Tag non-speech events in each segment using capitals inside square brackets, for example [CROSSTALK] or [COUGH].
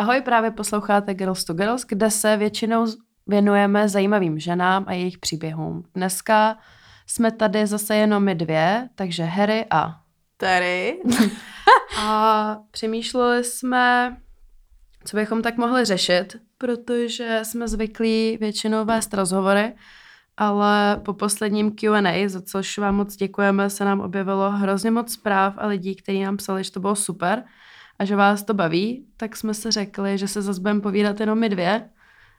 Ahoj, právě posloucháte Girls to Girls, kde se většinou věnujeme zajímavým ženám a jejich příběhům. Dneska jsme tady zase jenom my dvě, takže Harry a... Tady. [LAUGHS] a přemýšleli jsme, co bychom tak mohli řešit, protože jsme zvyklí většinou vést rozhovory, ale po posledním Q&A, za což vám moc děkujeme, se nám objevilo hrozně moc zpráv a lidí, kteří nám psali, že to bylo super a že vás to baví, tak jsme si řekli, že se zase budeme povídat jenom my dvě.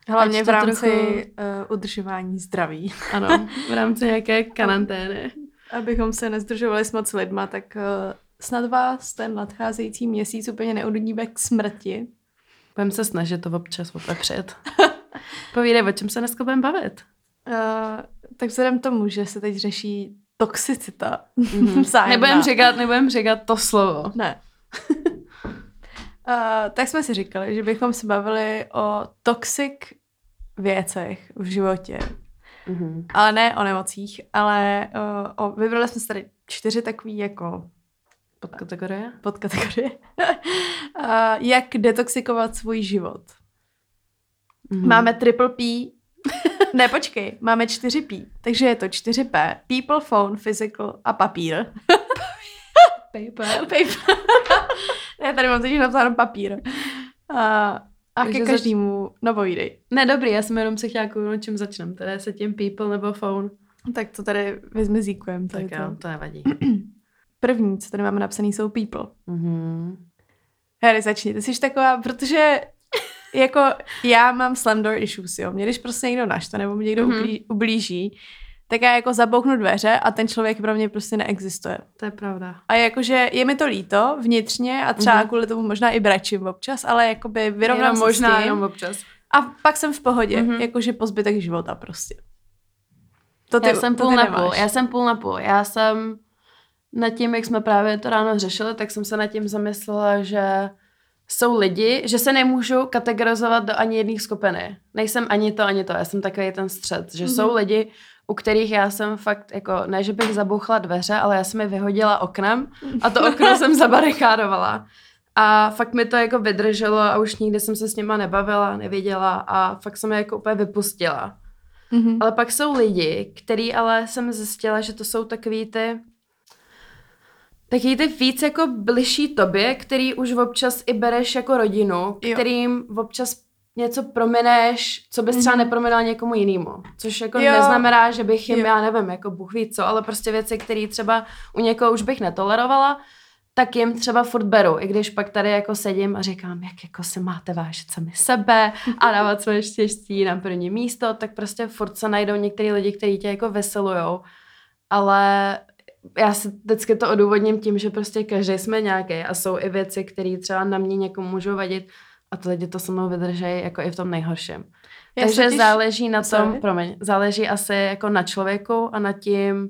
Hlavně v rámci trochu... uh, udržování zdraví. [LAUGHS] Ano, v rámci nějaké karantény. Abychom se nezdržovali s moc lidma, tak uh, snad vás ten nadcházející měsíc úplně neududíme k smrti. Budeme se snažit to občas opepřit. [LAUGHS] Povídej, o čem se dneska budeme bavit? Uh, tak vzhledem tomu, že se teď řeší toxicita. [LAUGHS] Mm-hmm. nebudem říkat, nebudem říkat to slovo. Ne. Uh, tak jsme si říkali, že bychom se bavili o toxic věcech v životě. Mm-hmm. Ale ne o nemocích, ale uh, o, vybrali jsme se tady čtyři takové jako podkategorie. Podkategorie. uh, [LAUGHS] jak detoxikovat svůj život. Mm-hmm. Máme triple P. [LAUGHS] ne, počkej, máme čtyři P. Takže je to čtyři P. People, phone, physical a papír. [LAUGHS] Paper. [LAUGHS] Paper. Já tady mám teď napsáno papír. A, a ke každému, zač... no povídej. Ne, dobrý, já jsem jenom se chtěla kouknout, čím začnem. Teda se tím people nebo phone. Tak to tady vyzmezíkujeme. Tak to. jo, to nevadí. [CLEARS THROAT] První, co tady máme napsaný, jsou people. Mm-hmm. Harry, začni. Ty jsi taková, protože jako já mám slam door issues, jo. Mě když prostě někdo naštve nebo mě někdo mm-hmm. ublíží, tak já jako zabouchnu dveře a ten člověk pro mě prostě neexistuje. To je pravda. A jakože je mi to líto vnitřně a třeba mm-hmm. kvůli tomu možná i brečím občas, ale jakoby vyrovnám se možná s tím. jenom občas. A pak jsem v pohodě, mm-hmm. jakože po zbytek života prostě. To ty, já jsem to půl na půl, já jsem půl na půl. Já jsem nad tím, jak jsme právě to ráno řešili, tak jsem se nad tím zamyslela, že jsou lidi, že se nemůžu kategorizovat do ani jedné skupiny. Nejsem ani to, ani to. Já jsem takový ten střed, že mm-hmm. jsou lidi, u kterých já jsem fakt, jako, ne, že bych zabouchla dveře, ale já jsem je vyhodila oknem a to okno [LAUGHS] jsem zabarikádovala. A fakt mi to jako vydrželo a už nikdy jsem se s nima nebavila, neviděla a fakt jsem je jako úplně vypustila. Mm-hmm. Ale pak jsou lidi, který ale jsem zjistila, že to jsou takový ty taky ty víc jako bližší tobě, který už občas i bereš jako rodinu, jo. kterým občas něco promineš, co bys třeba mm-hmm. neprominal někomu jinému. Což jako jo. neznamená, že bych jim, jo. já nevím, jako Bůh ví co, ale prostě věci, které třeba u někoho už bych netolerovala, tak jim třeba furt beru, i když pak tady jako sedím a říkám, jak jako se máte vážit sami sebe a [LAUGHS] dávat své štěstí na první místo, tak prostě furt se najdou některý lidi, kteří tě jako veselujou, ale já si vždycky to odůvodním tím, že prostě každý jsme nějaký a jsou i věci, které třeba na mě někomu můžou vadit, a to lidi to se mnou vydrží jako i v tom nejhorším. Já Takže totiž... záleží na tom, Sorry. promiň, záleží asi jako na člověku a na tím,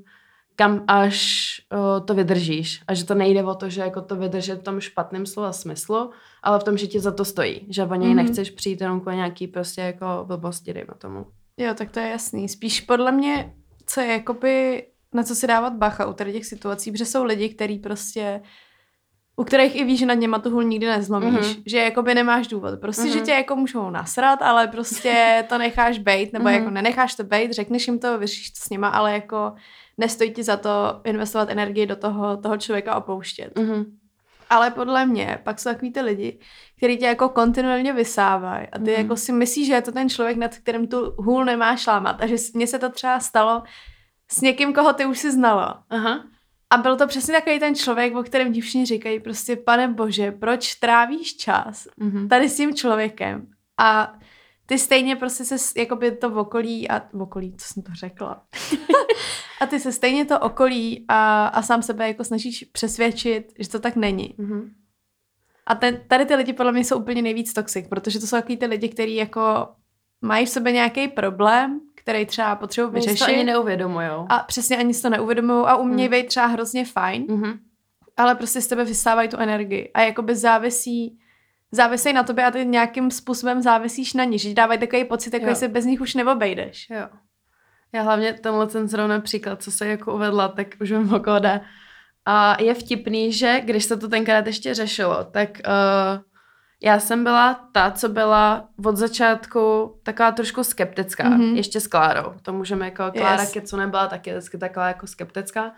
kam až o, to vydržíš. A že to nejde o to, že jako to vydržet v tom špatném slova smyslu, ale v tom, že ti za to stojí. Že o něj mm-hmm. nechceš přijít jenom kvůli nějaký prostě jako blbosti, dejme tomu. Jo, tak to je jasný. Spíš podle mě, co je jakoby, na co si dávat bacha u tady těch situací, protože jsou lidi, kteří prostě u kterých i víš, že nad něma tu hůl nikdy nezlomíš. Mm-hmm. Že jakoby nemáš důvod. Prostě, mm-hmm. že tě jako můžou nasrat, ale prostě [LAUGHS] to necháš bejt, nebo mm-hmm. jako nenecháš to bejt, řekneš jim to, vyřešíš to s nima, ale jako nestojí ti za to investovat energii do toho, toho člověka opouštět. Mm-hmm. Ale podle mě pak jsou takový ty lidi, kteří tě jako kontinuálně vysávají a ty mm-hmm. jako si myslíš, že je to ten člověk, nad kterým tu hůl nemáš lámat. A že mně se to třeba stalo s někým, koho ty už si znala. Aha. A byl to přesně takový ten člověk, o kterém ti všichni říkají prostě, pane bože, proč trávíš čas mm-hmm. tady s tím člověkem? A ty stejně prostě se, jako by to v okolí a v okolí, co jsem to řekla. [LAUGHS] a ty se stejně to okolí a, a sám sebe jako snažíš přesvědčit, že to tak není. Mm-hmm. A ten, tady ty lidi podle mě jsou úplně nejvíc toxic, protože to jsou takový ty lidi, kteří jako mají v sobě nějaký problém, který třeba potřebuji vyřešit. Oni to ani neuvědomujou. A přesně ani si to neuvědomují a umějí hmm. být třeba hrozně fajn, mm-hmm. ale prostě z tebe vystávají tu energii a jakoby závisí závisejí na tobě a ty nějakým způsobem závisíš na ní, že dávají takový pocit, jako se bez nich už neobejdeš. Jo. Já hlavně tenhle ten zrovna příklad, co se jako uvedla, tak už vím, o A je vtipný, že když se to tenkrát ještě řešilo, tak uh, Já jsem byla ta, co byla od začátku taková trošku skeptická, mm-hmm. ještě s Klárou. To můžeme jako Klára yes. co nebyla taky vždycky taková jako skeptická,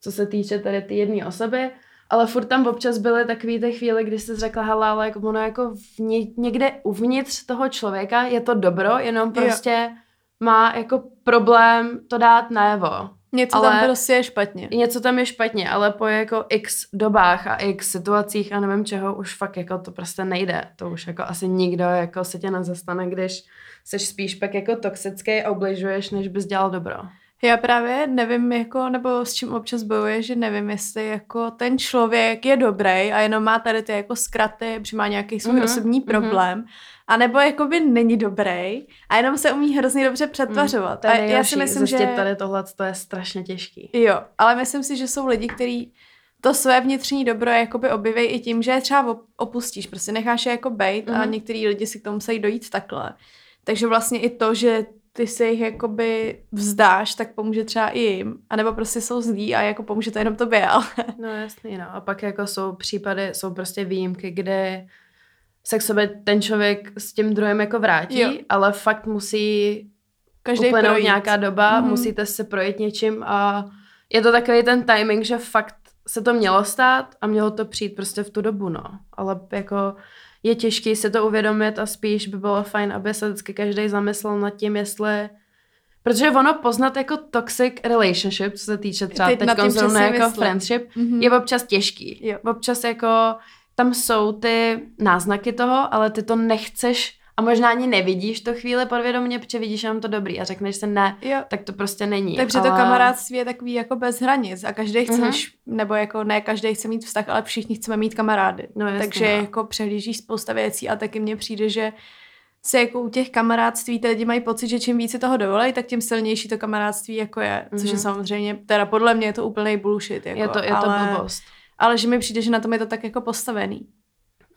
co se týče tady ty jedné osoby. Ale furt tam občas byly takové ty chvíle, kdy jsi řekla, hele, ale jako ono jako vně, někde uvnitř toho člověka je to dobro, jenom prostě jo. má jako problém to dát najevo. Něco ale tam prostě je špatně. Něco tam je špatně, ale po jako x dobách a x situacích a nevím čeho, už fakt jako to prostě nejde. To už jako asi nikdo jako se tě nezastane, když jsi spíš pak jako toxický a ubližuješ, než bys dělal dobro. Já právě nevím, jako, nebo s čím občas bojuje, že nevím, jestli jako ten člověk je dobrý a jenom má tady ty jako zkraty, že má nějaký svůj mm-hmm. osobní mhm. problém, mm-hmm. A nebo jakoby není dobrý a jenom se umí hrozně dobře přetvařovat. Mm, a já si myslím, že tady tohle to je strašně těžký. Jo, ale myslím si, že jsou lidi, kteří to své vnitřní dobro jakoby objeví i tím, že je třeba opustíš, prostě necháš je jako bejt mm-hmm. a mhm. některý lidi si k tomu musí dojít takhle. Takže vlastně i to, že ty se jich jakoby vzdáš, tak pomůže třeba i jim. A nebo prostě jsou zlí a jako pomůže to jenom tobě, ale... No jasný, no. A pak jako jsou případy, jsou prostě výjimky, kde se k sobě ten člověk s tím druhým jako vrátí, jo. ale fakt musí Každý uplynout projít. nějaká doba, mm-hmm. musíte se projít něčím a je to takový ten timing, že fakt se to mělo stát a mělo to přijít prostě v tu dobu, no. Ale jako je těžký si to uvědomit a spíš by bylo fajn, aby se vždycky každý zamyslel nad tím, jestli Protože ono poznat jako toxic relationship, co se týče třeba teď, teď zrovna jako myslím. friendship, mm-hmm. je občas těžký. Jo. Občas jako tam jsou ty náznaky toho, ale ty to nechceš a možná ani nevidíš to chvíli podvědomě, protože vidíš jenom to dobrý a řekneš si ne, jo. tak to prostě není. Takže ale... to kamarádství je takový jako bez hranic a každý chce, mm-hmm. nebo jako ne každý chce mít vztah, ale všichni chceme mít kamarády. No, jasně, Takže no. jako přehlížíš spousta věcí a taky mně přijde, že se jako u těch kamarádství ty lidi mají pocit, že čím více toho dovolej, tak tím silnější to kamarádství jako je. Mm-hmm. Což je mhm. samozřejmě, teda podle mě je to úplný bullshit. Jako, je to, je to ale, blbost. Ale že mi přijde, že na tom je to tak jako postavený.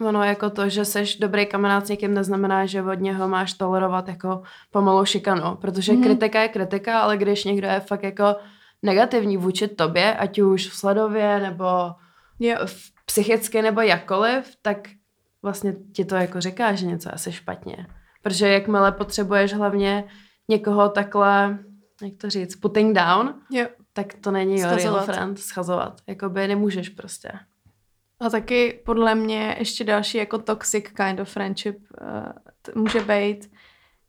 Ono jako to, že seš dobrý kamarád s někým, neznamená, že od něho máš tolerovat jako pomalu šikanu, protože mm-hmm. kritika je kritika, ale když někdo je fakt jako negativní vůči tobě, ať už v sledově nebo jo. v psychicky nebo jakkoliv, tak vlastně ti to jako říká, že něco asi špatně. Protože jakmile potřebuješ hlavně někoho takhle, jak to říct, putting down, jo. Tak to není your real friend, schazovat. Jakoby nemůžeš prostě. A taky podle mě ještě další jako toxic kind of friendship uh, může být,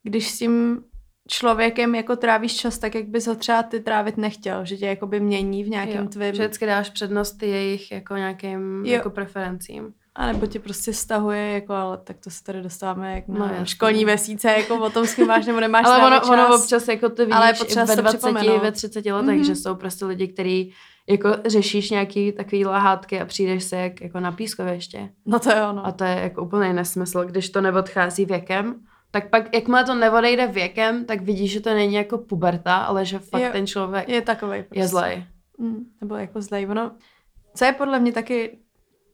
když s tím člověkem jako trávíš čas tak, jak bys ho třeba ty trávit nechtěl, že tě jakoby mění v nějakém tvém... Vždycky dáš přednost jejich jako nějakým jo. jako preferencím. A nebo tě prostě stahuje, jako, ale tak to se tady dostáváme jak na no, školní vesíce, jako o tom, s kým máš nebo nemáš Ale ono, čas. ono občas jako ty vidíš ale ve 20, ve 30 letech, mm-hmm. že jsou prostě lidi, kteří jako řešíš nějaký takový lahátky a přijdeš se jak, jako na pískoviště. No to jo, no. A to je jako úplný nesmysl, když to neodchází věkem. Tak pak, jakmile to neodejde věkem, tak vidíš, že to není jako puberta, ale že fakt jo, ten člověk je takový prostě. je zlej. Mm, nebo jako zlej. Ono, co je podle mě taky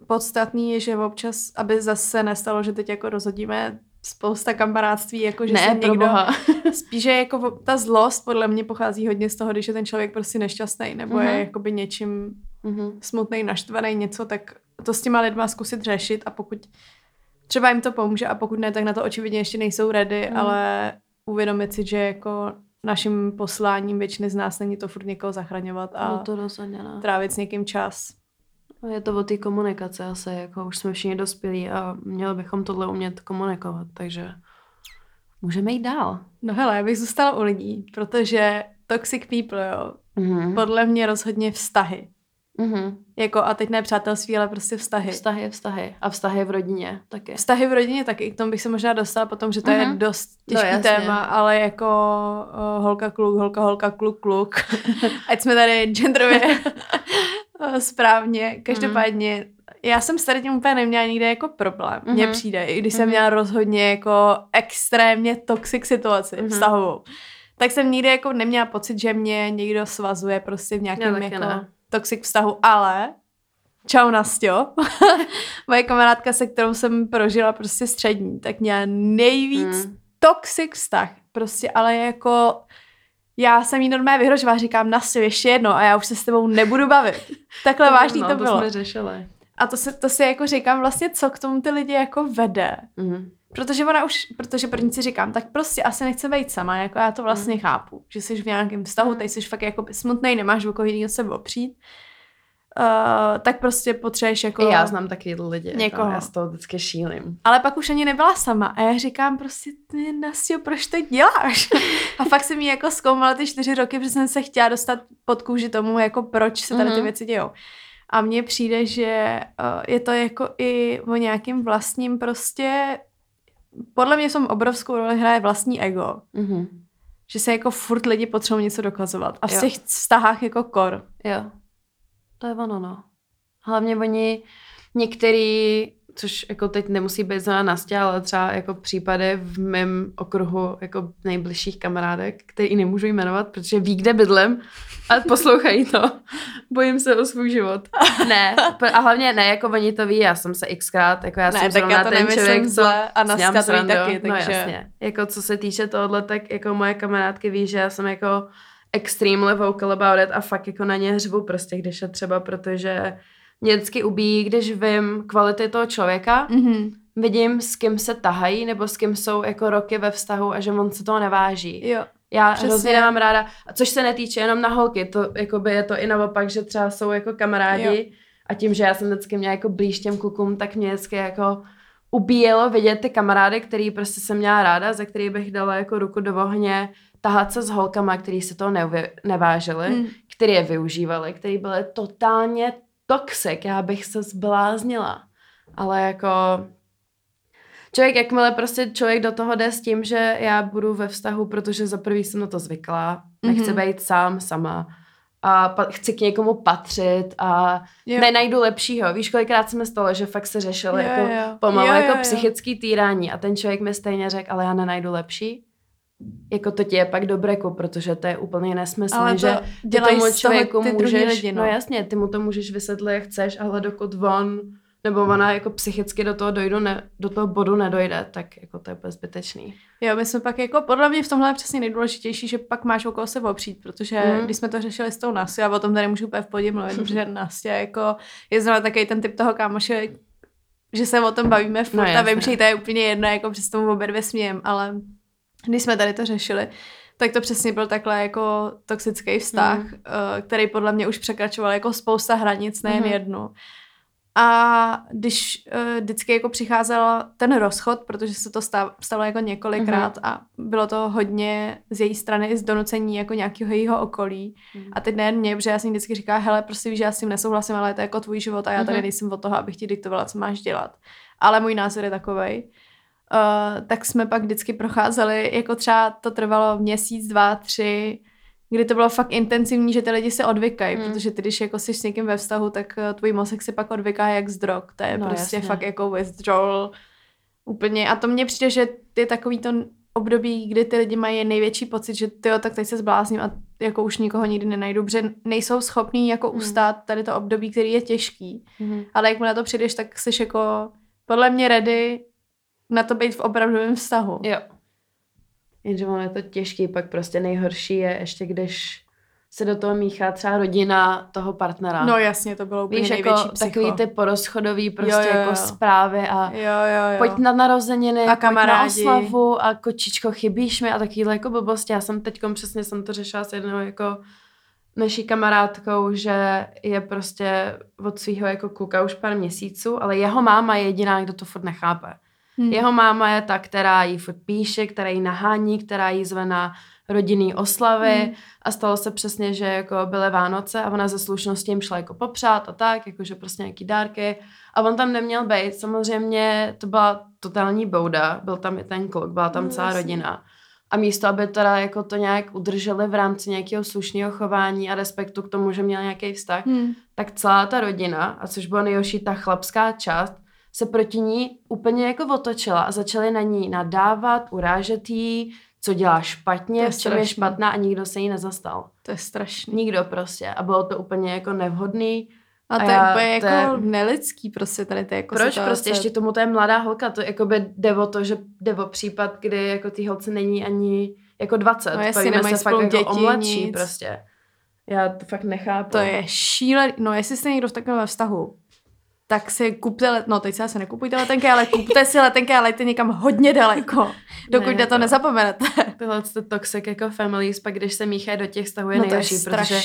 podstatný, je, že občas, aby zase nestalo, že teď jako rozhodíme spousta kamarádství, jako že ne, se někdo... [LAUGHS] Spíše jako ta zlost podle mě pochází hodně z toho, když je ten člověk prostě nešťastný, nebo mm-hmm. je mhm. jakoby něčím mm-hmm. smutný, naštvaný, něco, tak to s těma lidma zkusit řešit a pokud třeba jim to pomůže a pokud ne, tak na to očividně ještě nejsou ready, mm. ale uvědomit si, že jako naším posláním většiny z nás není to furt někoho zachraňovat a no to trávit s někým čas. Je to o té komunikace asi, jako už jsme všichni dospělí a měli bychom tohle umět komunikovat, takže můžeme jít dál. No hele, já bych zůstala u lidí, protože toxic people, jo, mm-hmm. podle mě rozhodně vztahy. Mm-hmm. Jako a teď ne přátelství, ale prostě vztahy. Vztahy, vztahy. A vztahy v rodině taky. Vztahy v rodině taky. K tomu bych se možná dostala potom, že to mm-hmm. je mhm. dost no, těžký no, téma, ale jako uh, holka, kluk, holka, holka, kluk, kluk. [LAUGHS] Ať jsme tady genderově [LAUGHS] správně. Každopádně mm. já jsem s tady tím úplně neměla nikde jako problém. Mm-hmm. Mně přijde, i když mm-hmm. jsem měla rozhodně jako extrémně toxic situaci mm-hmm. vztahovou. Tak jsem nikdy jako neměla pocit, že mě někdo svazuje prostě v nějakém jako ne. toxic vztahu, ale Čau Nastio, [LAUGHS] [LAUGHS] moje kamarádka, se kterou jsem prožila prostě střední, tak měla nejvíc mm. toxic vztah. Prostě ale jako já jsem jí normálně vyhrožovala, říkám, Nastio, ještě jedno a já už se s tebou nebudu bavit. [LAUGHS] Takhle vážný no, to bylo. To jsme řešili. A to, se, to si jako říkám vlastně, co k tomu ty lidi jako vede. Mm. Protože ona už, protože první si říkám, tak prostě asi nechce být sama, jako já to vlastně mm. chápu, že jsi v nějakém vztahu, mhm. tady jsi fakt jako smutný, nemáš o koho jiného se opřít uh, tak prostě potřebuješ jako... Já znám taky lidi, jako někoho. Jako, já z toho vždycky šílím. Ale pak už ani nebyla sama a já říkám prostě, ty Nastio, proč to děláš? [LAUGHS] a fakt jsem mi jako zkoumala ty čtyři roky, protože jsem se chtěla dostat pod kůži tomu, jako proč se tady ty mm-hmm. věci dějou. A mně přijde, že uh, je to jako i o nějakým vlastním prostě, podle mě jsem obrovskou roli hraje vlastní ego. Mm-hmm. Že se jako furt lidi potřebují něco dokazovat. A v jo. těch vztahách jako kor. Jo. To je ono, no. Hlavně oni některý, což jako teď nemusí být za Nastě, ale třeba jako případy v mém okruhu jako nejbližších kamarádek, který nemůžu jmenovat, protože ví, kde bydlem a poslouchají to. Bojím se o svůj život. [LAUGHS] Ne, a hlavně ne, jako oni to ví, já jsem se xkrát, jako já ne, jsem zrovna já ten člověk, co a Nastka to ví taky, no, takže... No jasně. Jako co se týče tohohle, tak jako moje kamarádky ví, že já jsem jako extremely vocal about it a fakt jako na ně hřvu prostě, když je třeba, protože mě vždycky ubíjí, když vím kvality toho člověka, mm-hmm. vidím, s kým se tahají, nebo s kým jsou jako roky ve vztahu a že on se toho neváží. Jo. Já Přesně. hrozně nemám ráda, což se netýče jenom na holky, to jakoby je to i naopak, že třeba jsou jako kamarádi jo. a tím, že já jsem vždycky měla jako blíž těm klukům, tak mě vždycky jako ubíjelo vidět ty kamarády, který prostě jsem měla ráda, za který bych dala jako ruku do ohně, tahat se s holkama, který se toho nevě, nevážili, hmm. který je využívali, který byly totálně toxic, já bych se zbláznila. Ale jako člověk, jakmile prostě člověk do toho jde s tím, že já budu ve vztahu, protože za prvý jsem na to zvyklá, nechci mm-hmm. být sám, sama a pa- chci k někomu patřit a jo. nenajdu lepšího. Víš, kolikrát mi stalo, že fakt se řešilo jo, jako jo. pomalu jo, jo, jako jo. psychický týrání a ten člověk mi stejně řekl, ale já nenajdu lepší jako to ti je pak do breku, protože to je úplně nesmysl, ale že ty tomu člověku ty můžeš, lidi, no. no jasně, ty mu to můžeš vysvětlit, jak chceš, ale dokud on nebo ona jako psychicky do toho dojdu, ne, do toho bodu nedojde, tak jako to je úplně zbytečný. Jo, my jsme pak jako, podle mě v tomhle je přesně nejdůležitější, že pak máš okolo se opřít, protože mm. když jsme to řešili s tou Nasi, a o tom tady můžu úplně v podě mluvit, [LAUGHS] protože Nastě jako je zrovna takový ten typ toho kámoše, že se o tom bavíme furt no, a vím, že to je úplně jedno, jako přes tomu obě dvě smějem, ale když jsme tady to řešili, tak to přesně byl takhle jako toxický vztah, mm. který podle mě už překračoval jako spousta hranic, nejen mm. jednu. A když uh, vždycky jako přicházel ten rozchod, protože se to stalo jako několikrát mm-hmm. a bylo to hodně z její strany i z donucení jako nějakého jejího okolí. Mm-hmm. A teď nejen mě, protože já jsem vždycky říká, hele, prostě víš, já s tím nesouhlasím, ale je to jako tvůj život a já tady mm-hmm. nejsem od toho, abych ti diktovala, co máš dělat. Ale můj názor je takovej. Uh, tak jsme pak vždycky procházeli, jako třeba to trvalo měsíc, dva, tři, kdy to bylo fakt intenzivní, že ty lidi se odvykají, hmm. protože ty, když jako jsi s někým ve vztahu, tak uh, tvůj mozek se pak odvyká jak z drog. To je no, prostě jasně. fakt jako withdrawal úplně. A to mně přijde, že je takový to období, kdy ty lidi mají největší pocit, že ty tak teď se zblázním a jako už nikoho nikdy nenajdu, protože nejsou schopní jako hmm. ustát tady to období, který je těžký. Hmm. Ale jak mu na to přijdeš, tak jsi jako podle mě ready na to být v opravdovém vztahu. Jo. Jenže ono je to těžký, pak prostě nejhorší je ještě, když se do toho míchá třeba rodina toho partnera. No jasně, to bylo úplně Víš, jako psycho. takový ty porozchodový prostě jo, jo, jako jo. jako zprávy a jo, jo, jo. pojď na narozeniny, a kamarádi. pojď na oslavu a kočičko, chybíš mi a takovýhle jako blbosti. Já jsem teď přesně jsem to řešila s jednou jako naší kamarádkou, že je prostě od svého jako kluka už pár měsíců, ale jeho máma je jediná, kdo to furt nechápe. Hmm. Jeho máma je ta, která jí furt píše, která jí nahání, která jí zve na rodinný oslavy hmm. a stalo se přesně, že jako byly Vánoce a ona ze slušnosti jim šla jako popřát a tak, jakože prostě nějaký dárky a on tam neměl být. Samozřejmě to byla totální bouda, byl tam i ten kluk, byla tam no, celá rodina. A místo, aby teda jako to nějak udrželi v rámci nějakého slušného chování a respektu k tomu, že měl nějaký vztah, hmm. tak celá ta rodina, a což byla nejhorší ta chlapská část, se proti ní úplně jako otočila a začali na ní nadávat, urážet jí, co dělá špatně, v čem je špatná a nikdo se jí nezastal. To je strašný. Nikdo prostě. A bylo to úplně jako nevhodný. A, a to je úplně to jako je... nelidský prostě tady to jako Proč situace. prostě ještě tomu to je mladá holka, to jako by jde o to, že jde o případ, kdy jako ty holce není ani jako 20. No jestli nemají se fakt jako děti, omladší nic. prostě. Já to fakt nechápu. To je šílený. No jestli jste někdo v takovém vztahu, tak si kupte, let... no teď se asi nekupujte letenky, ale kupte si letenky a lejte někam hodně daleko, [LAUGHS] dokud ne, na to, to nezapomenete. [LAUGHS] Tohle je toxic jako families, pak když se míchají do těch vztahů je no nejlepší, protože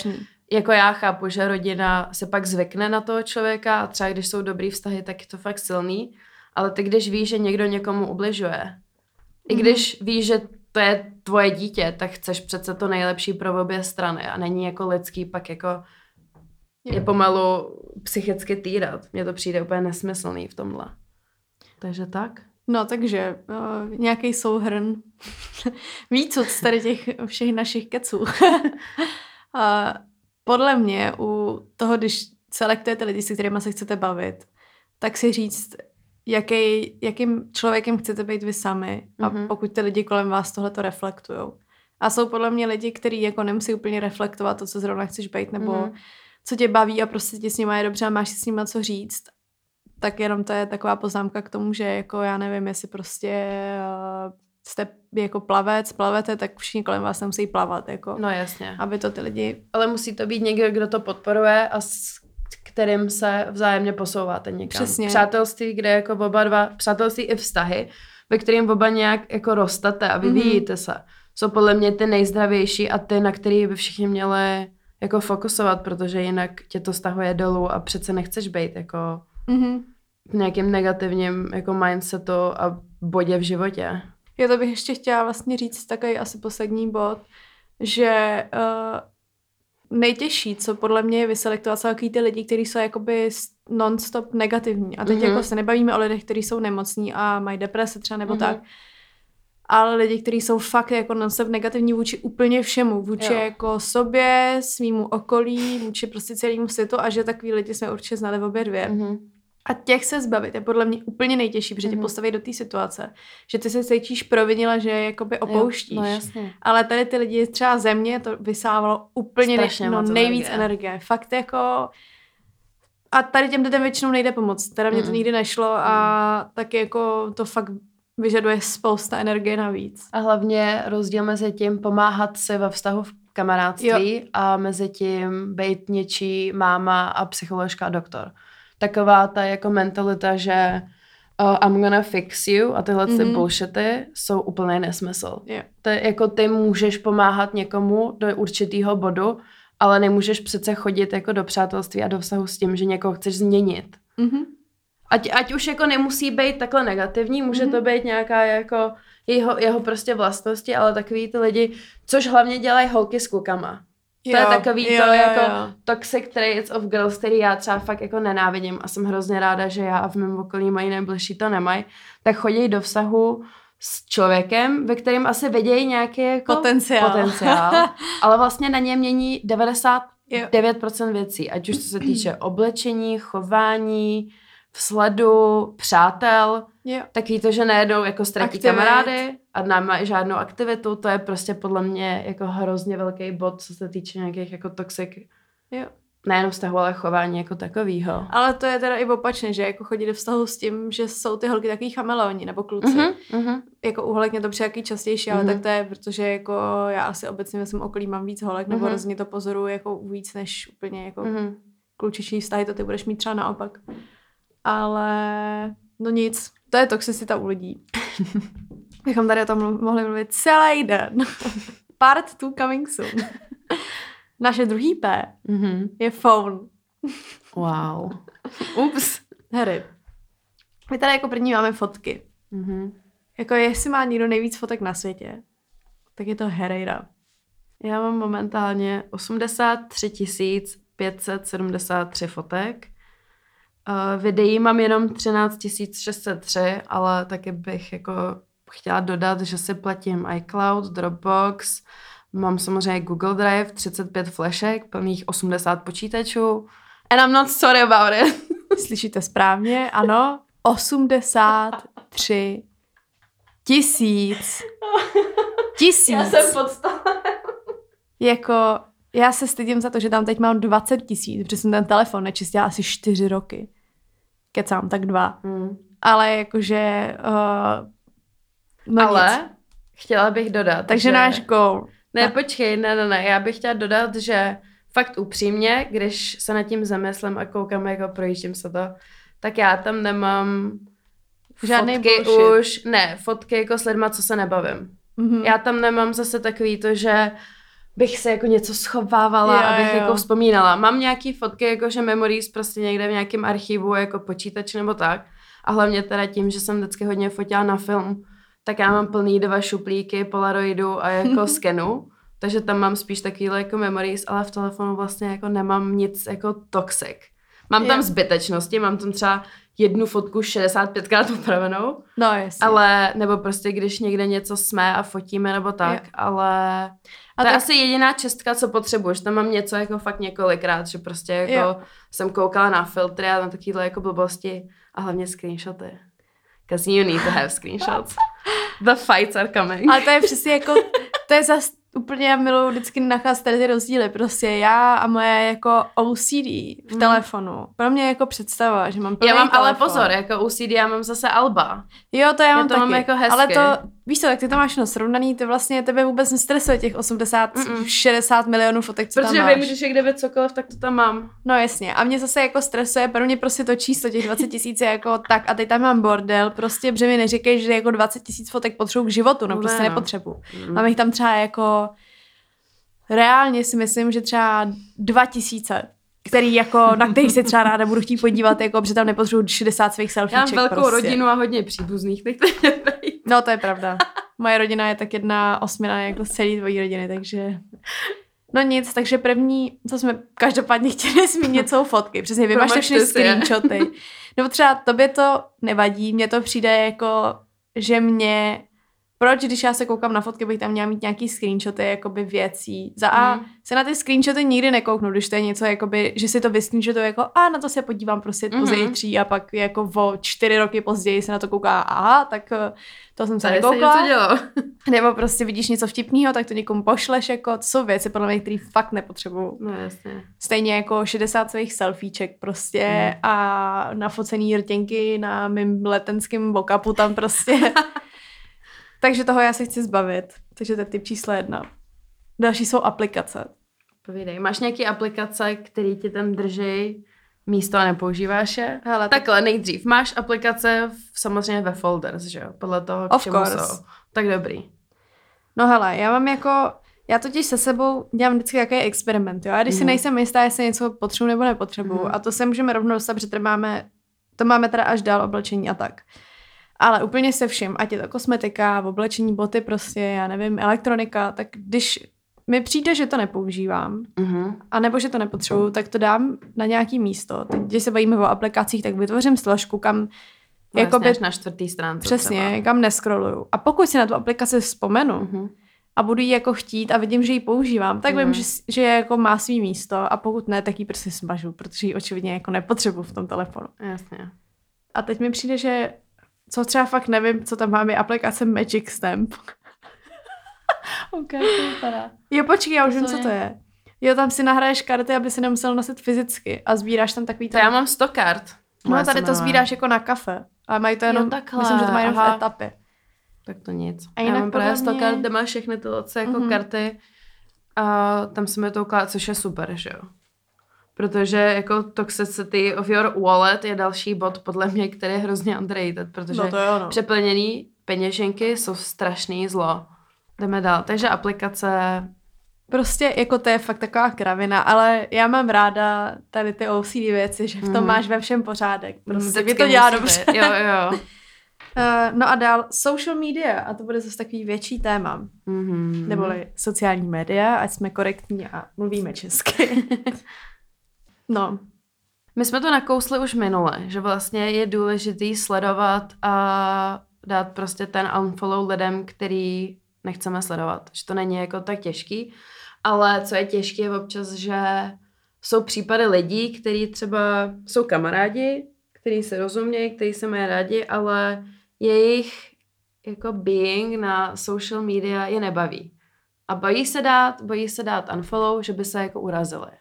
jako já chápu, že rodina se pak zvykne na toho člověka a třeba když jsou dobrý vztahy, tak je to fakt silný, ale ty když víš, že někdo někomu ubližuje, i mhm. když víš, že to je tvoje dítě, tak chceš přece to nejlepší pro obě strany a není jako lidský pak jako je pomalu psychicky týrat. Mně to přijde úplně nesmyslný v tomhle. Takže tak. No, takže uh, nějaký souhrn [LAUGHS] výcud z tady těch všech našich keců. [LAUGHS] uh, podle mě u toho, když selektujete lidi, se kterými se chcete bavit, tak si říct, jaký, jakým člověkem chcete být vy sami a mm-hmm. pokud ty lidi kolem vás tohle to reflektují. A jsou podle mě lidi, kteří jako nemusí úplně reflektovat to, co zrovna chceš být, nebo mm-hmm. Co tě baví a prostě ti s nima je dobře a máš si s nima co říct. Tak jenom to je taková poznámka k tomu, že jako já nevím, jestli prostě uh, jste jako plavec, plavete, tak všichni kolem vás nemusí plavat. Jako, no jasně. Aby to ty lidi... Ale musí to být někdo, kdo to podporuje a s kterým se vzájemně posouváte někam. Přesně. Přátelství, kde jako oba dva, přátelství i vztahy, ve kterým oba nějak jako rostate a vyvíjíte mm-hmm. se, jsou podle mě ty nejzdravější a ty, na který by všichni měli jako fokusovat, protože jinak tě to stahuje dolů a přece nechceš být jako mm-hmm. v nějakém negativním jako mindsetu a bodě v životě. Já to bych ještě chtěla vlastně říct takový asi poslední bod, že uh, nejtěžší, co podle mě je vyselektovat, jsou takový ty lidi, kteří jsou jakoby non-stop negativní. A teď mm-hmm. jako se nebavíme o lidech, kteří jsou nemocní a mají deprese třeba nebo mm-hmm. tak. Ale lidi, kteří jsou fakt jako non-stop negativní vůči úplně všemu. Vůči jo. jako sobě, svýmu okolí, vůči prostě celému světu a že takový lidi jsme určitě znali v obě dvě. Mm-hmm. A těch se zbavit je podle mě úplně nejtěžší, protože mm-hmm. tě mhm. postavit do té situace, že ty se cítíš provinila, že je jakoby opouštíš. Jo, no jasně. Ale tady ty lidi, třeba země, to vysávalo úplně nej, no, nejvíc energie. energie. Fakt jako... A tady těm lidem většinou nejde pomoct. Teda mě mm. to nikdy nešlo a mm. tak jako to fakt vyžaduje spousta energie navíc. A hlavně rozdíl mezi tím pomáhat si ve vztahu v kamarádství jo. a mezi tím být něčí máma a psycholožka a doktor taková ta jako mentalita, že uh, I'm gonna fix you a tyhle mm-hmm. bullshity jsou úplný nesmysl. Yeah. To je, jako ty můžeš pomáhat někomu do určitého bodu, ale nemůžeš přece chodit jako do přátelství a do vztahu s tím, že někoho chceš změnit. Mm-hmm. Ať, ať už jako nemusí být takhle negativní, může mm-hmm. to být nějaká jako jeho, jeho prostě vlastnosti, ale takový ty lidi, což hlavně dělají holky s klukama. To jo, je takový jo, to jo, jako jo. toxic traits of girls, který já třeba fakt jako nenávidím a jsem hrozně ráda, že já a v mém okolí mají nejbližší to nemají, tak chodí do vztahu s člověkem, ve kterém asi vidějí nějaký jako potenciál, potenciál [LAUGHS] ale vlastně na ně mění 99% věcí, ať už co se týče [CLEARS THROAT] oblečení, chování, vzhledu, přátel, jo. tak ví to, že nejedou jako ztratí kamarády a nemají žádnou aktivitu, to je prostě podle mě jako hrozně velký bod, co se týče nějakých jako toxic jo. nejenom vztahu, ale chování jako takovýho. Ale to je teda i opačně, že jako chodí do vztahu s tím, že jsou ty holky takový chameleoni nebo kluci. Uh-huh, uh-huh. Jako u holek mě to přijde častější, ale uh-huh. tak to je, protože jako já asi obecně ve svém okolí mám víc holek, nebo uh-huh. rozně to pozoruju jako víc než úplně jako uh-huh. klučičí vztahy, to ty budeš mít třeba naopak. Ale no nic, to je toxicita u lidí. [LAUGHS] Bychom tady o tom mohli mluvit celý den. [LAUGHS] Part 2 coming soon. Naše druhý P mm-hmm. je phone. Wow. [LAUGHS] Ups. Harry. My tady jako první máme fotky. Mm-hmm. Jako jestli má někdo nejvíc fotek na světě, tak je to Herrera. Já mám momentálně 83 573 fotek Uh, videí mám jenom 13 603, ale taky bych jako chtěla dodat, že si platím iCloud, Dropbox, mám samozřejmě Google Drive, 35 flashek, plných 80 počítačů. And I'm not sorry about it. [LAUGHS] Slyšíte správně, ano, 83 tisíc. Tisíc. [LAUGHS] Já jsem pod Jako, já se stydím za to, že tam teď mám 20 tisíc, protože jsem ten telefon nečistila asi 4 roky kecám, tak dva. Mm. Ale jakože... Uh, no Ale nic. chtěla bych dodat. Takže že... náš goal. Ne, tak. počkej, ne, ne, ne. Já bych chtěla dodat, že fakt upřímně, když se nad tím zamyslím a koukám, jako projíždím se to, tak já tam nemám Žádný fotky bullshit. už, ne, fotky jako s lidma, co se nebavím. Mm-hmm. Já tam nemám zase takový to, že bych se jako něco schovávala, Jo, abych jo. jako vzpomínala. Mám nějaký fotky, jakože memories prostě někde v nějakém archivu, jako počítač nebo tak. A hlavně teda tím, že jsem vždycky hodně fotila na film, tak já mám plný dva šuplíky polaroidu a jako [LAUGHS] skenu. Takže tam mám spíš takovýhle jako memories, ale v telefonu vlastně jako nemám nic jako toxic. Mám tam Jo. zbytečnosti, mám tam třeba jednu fotku 65krát upravenou, No, jasně. ale, nebo prostě když někde něco jsme a fotíme nebo tak, Jo. ale A to je tak- asi jediná čestka, co potřebuješ. Tam mám něco jako fakt několikrát, že prostě jako Jo. jsem koukala na filtry a na takovýhle jako blbosti a hlavně screenshoty. Because you need to have screenshots. [LAUGHS] The fights are coming. Ale to je přesně jako, to je zas úplně, já miluji vždycky nacházet tady ty rozdíly. Prostě já a moje jako OCD v Mm. telefonu. Pro mě je jako představa, že mám Já mám ale telefon. pozor, jako UCD já mám zase Alba. Jo, to já mám to taky. mám jako hezky. Ale to, víš co, tak ty to máš no srovnaný, ty vlastně tebe vůbec nestresuje těch 80, Mm-mm. 60 milionů fotek, co Protože tam máš. vím, když je kde cokoliv, tak to tam mám. No jasně. A mě zase jako stresuje, pro mě prostě to číslo těch 20 tisíc je jako tak a teď tam mám bordel, prostě, protože mi neříkej, že jako 20 tisíc fotek potřebuji k životu, no Ne, prostě no. nepotřebuji. Mm. Mám jich tam třeba jako, reálně si myslím, že třeba 2000, který jako, na kterých si třeba ráda budu chtít podívat, jako, protože tam nepotřebuji 60 svých Já mám selfieček velkou prostě. rodinu a hodně příbuzných, dobrý. No to je pravda. Moje rodina je tak jedna osmina jako z celé tvojí rodiny, takže... No nic, takže první, co jsme každopádně [LAUGHS] chtěli zmínit, jsou fotky. Přesně, vy máte všechny screenshoty. Nebo třeba tobě to nevadí, mně to přijde jako, že mě... Proč, když já se koukám na fotky, bych tam měla mít nějaký screenshoty jakoby věcí. Za A Mhm. se na ty screenshoty nikdy nekouknu, když to je něco, jakoby, že si to vyscreenshotuju jako a na to se podívám prostě Mhm. později tří a pak jako o čtyři roky později se na to kouká, aha, tak eh, to jsem se Tady se nekoukla. něco dělo. [LAUGHS] Nebo prostě vidíš něco vtipného, tak to někomu pošleš, jako to jsou věci podle mě, které fakt nepotřebuju. No jasně. Stejně jako 60 svých selfieček prostě Hmm. a nafocený rtěnky na mým letenském bokapu tam prostě. [LAUGHS] Takže toho já se chci zbavit. Takže to je typ číslo jedna. Další jsou aplikace. Povídej, máš nějaké aplikace, které ti tam drží místo a nepoužíváš je? Hele, tak Takhle nejdřív. Máš aplikace v, samozřejmě ve folders, že jo? Podle toho, k Of čemu course. jsou. Tak dobrý. No hele, já mám jako, já totiž se sebou dělám vždycky jaký experiment, jo. A když si Mhm. nejsem jistá, jestli něco potřebuji nebo nepotřebuji, Mhm. a to se můžeme rovnou dostat, protože máme, to máme teda až dál oblečení a tak. Ale úplně se vším, ať je to kosmetika, oblečení, boty prostě, já nevím, elektronika, tak když mi přijde, že to nepoužívám, Mhm. a nebo že to nepotřebuju, tak to dám na nějaký místo. Teď, když se bavíme o aplikacích, tak vytvořím složku, kam No, jakoby, jasně, až na čtvrtý stránce přesně, třeba. kam neskroluju. A pokud si na tu aplikaci vzpomenu, Mhm. a budu ji jako chtít a vidím, že ji používám, tak Mhm. vím, že, že jako má svý místo a pokud ne, tak ji prostě smažu, protože ji očividně jako nepotřebuji v tom telefonu. Jasně. A teď mi přijde, že co třeba fakt nevím, co tam mám, je aplikace Magic Stamp. [LAUGHS] Ok, to vypadá. Jo, počkej, já už To vím, co to je. Jo, tam si nahraješ karty, aby si nemusel nosit fyzicky a sbíráš tam takový... To já mám 100 kart. No, Moje tady to sbíráš jako na kafe. A mají to Jo, jenom, takhle, myslím, že to mají jenom aha. v etapy. Tak to nic. A já jinak mám právě podle 100 mě- kart, kde máš všechny tyhle jako Mhm. karty a tam se mi to ukládá, což je super, že jo. Protože jako toxicity of your wallet je další bod podle mě, který je hrozně underrated, protože No to no. přeplněný peněženky jsou strašný zlo. Jdeme dál. Takže aplikace, Prostě jako to je fakt taková kravina, ale já mám ráda tady ty OCD věci, že v tom Mhm. máš ve všem pořádek. Prostě vždycky vy to dělá dobře. být. [LAUGHS] Jo, jo. Uh, no a dál social media, a to bude zase takový větší téma, Mm-hmm. neboli sociální média, ať jsme korektní a mluvíme česky. [LAUGHS] no, My jsme to nakousli už minule, že vlastně je důležitý sledovat a dát prostě ten unfollow lidem, který nechceme sledovat. Že to není jako tak těžký, ale co je těžké je občas, že jsou případy lidí, kteří třeba jsou kamarádi, kteří se rozumějí, kteří se mají rádi, ale jejich jako being na social media je nebaví. A bojí se dát, bojí se dát unfollow, že by se jako urazili.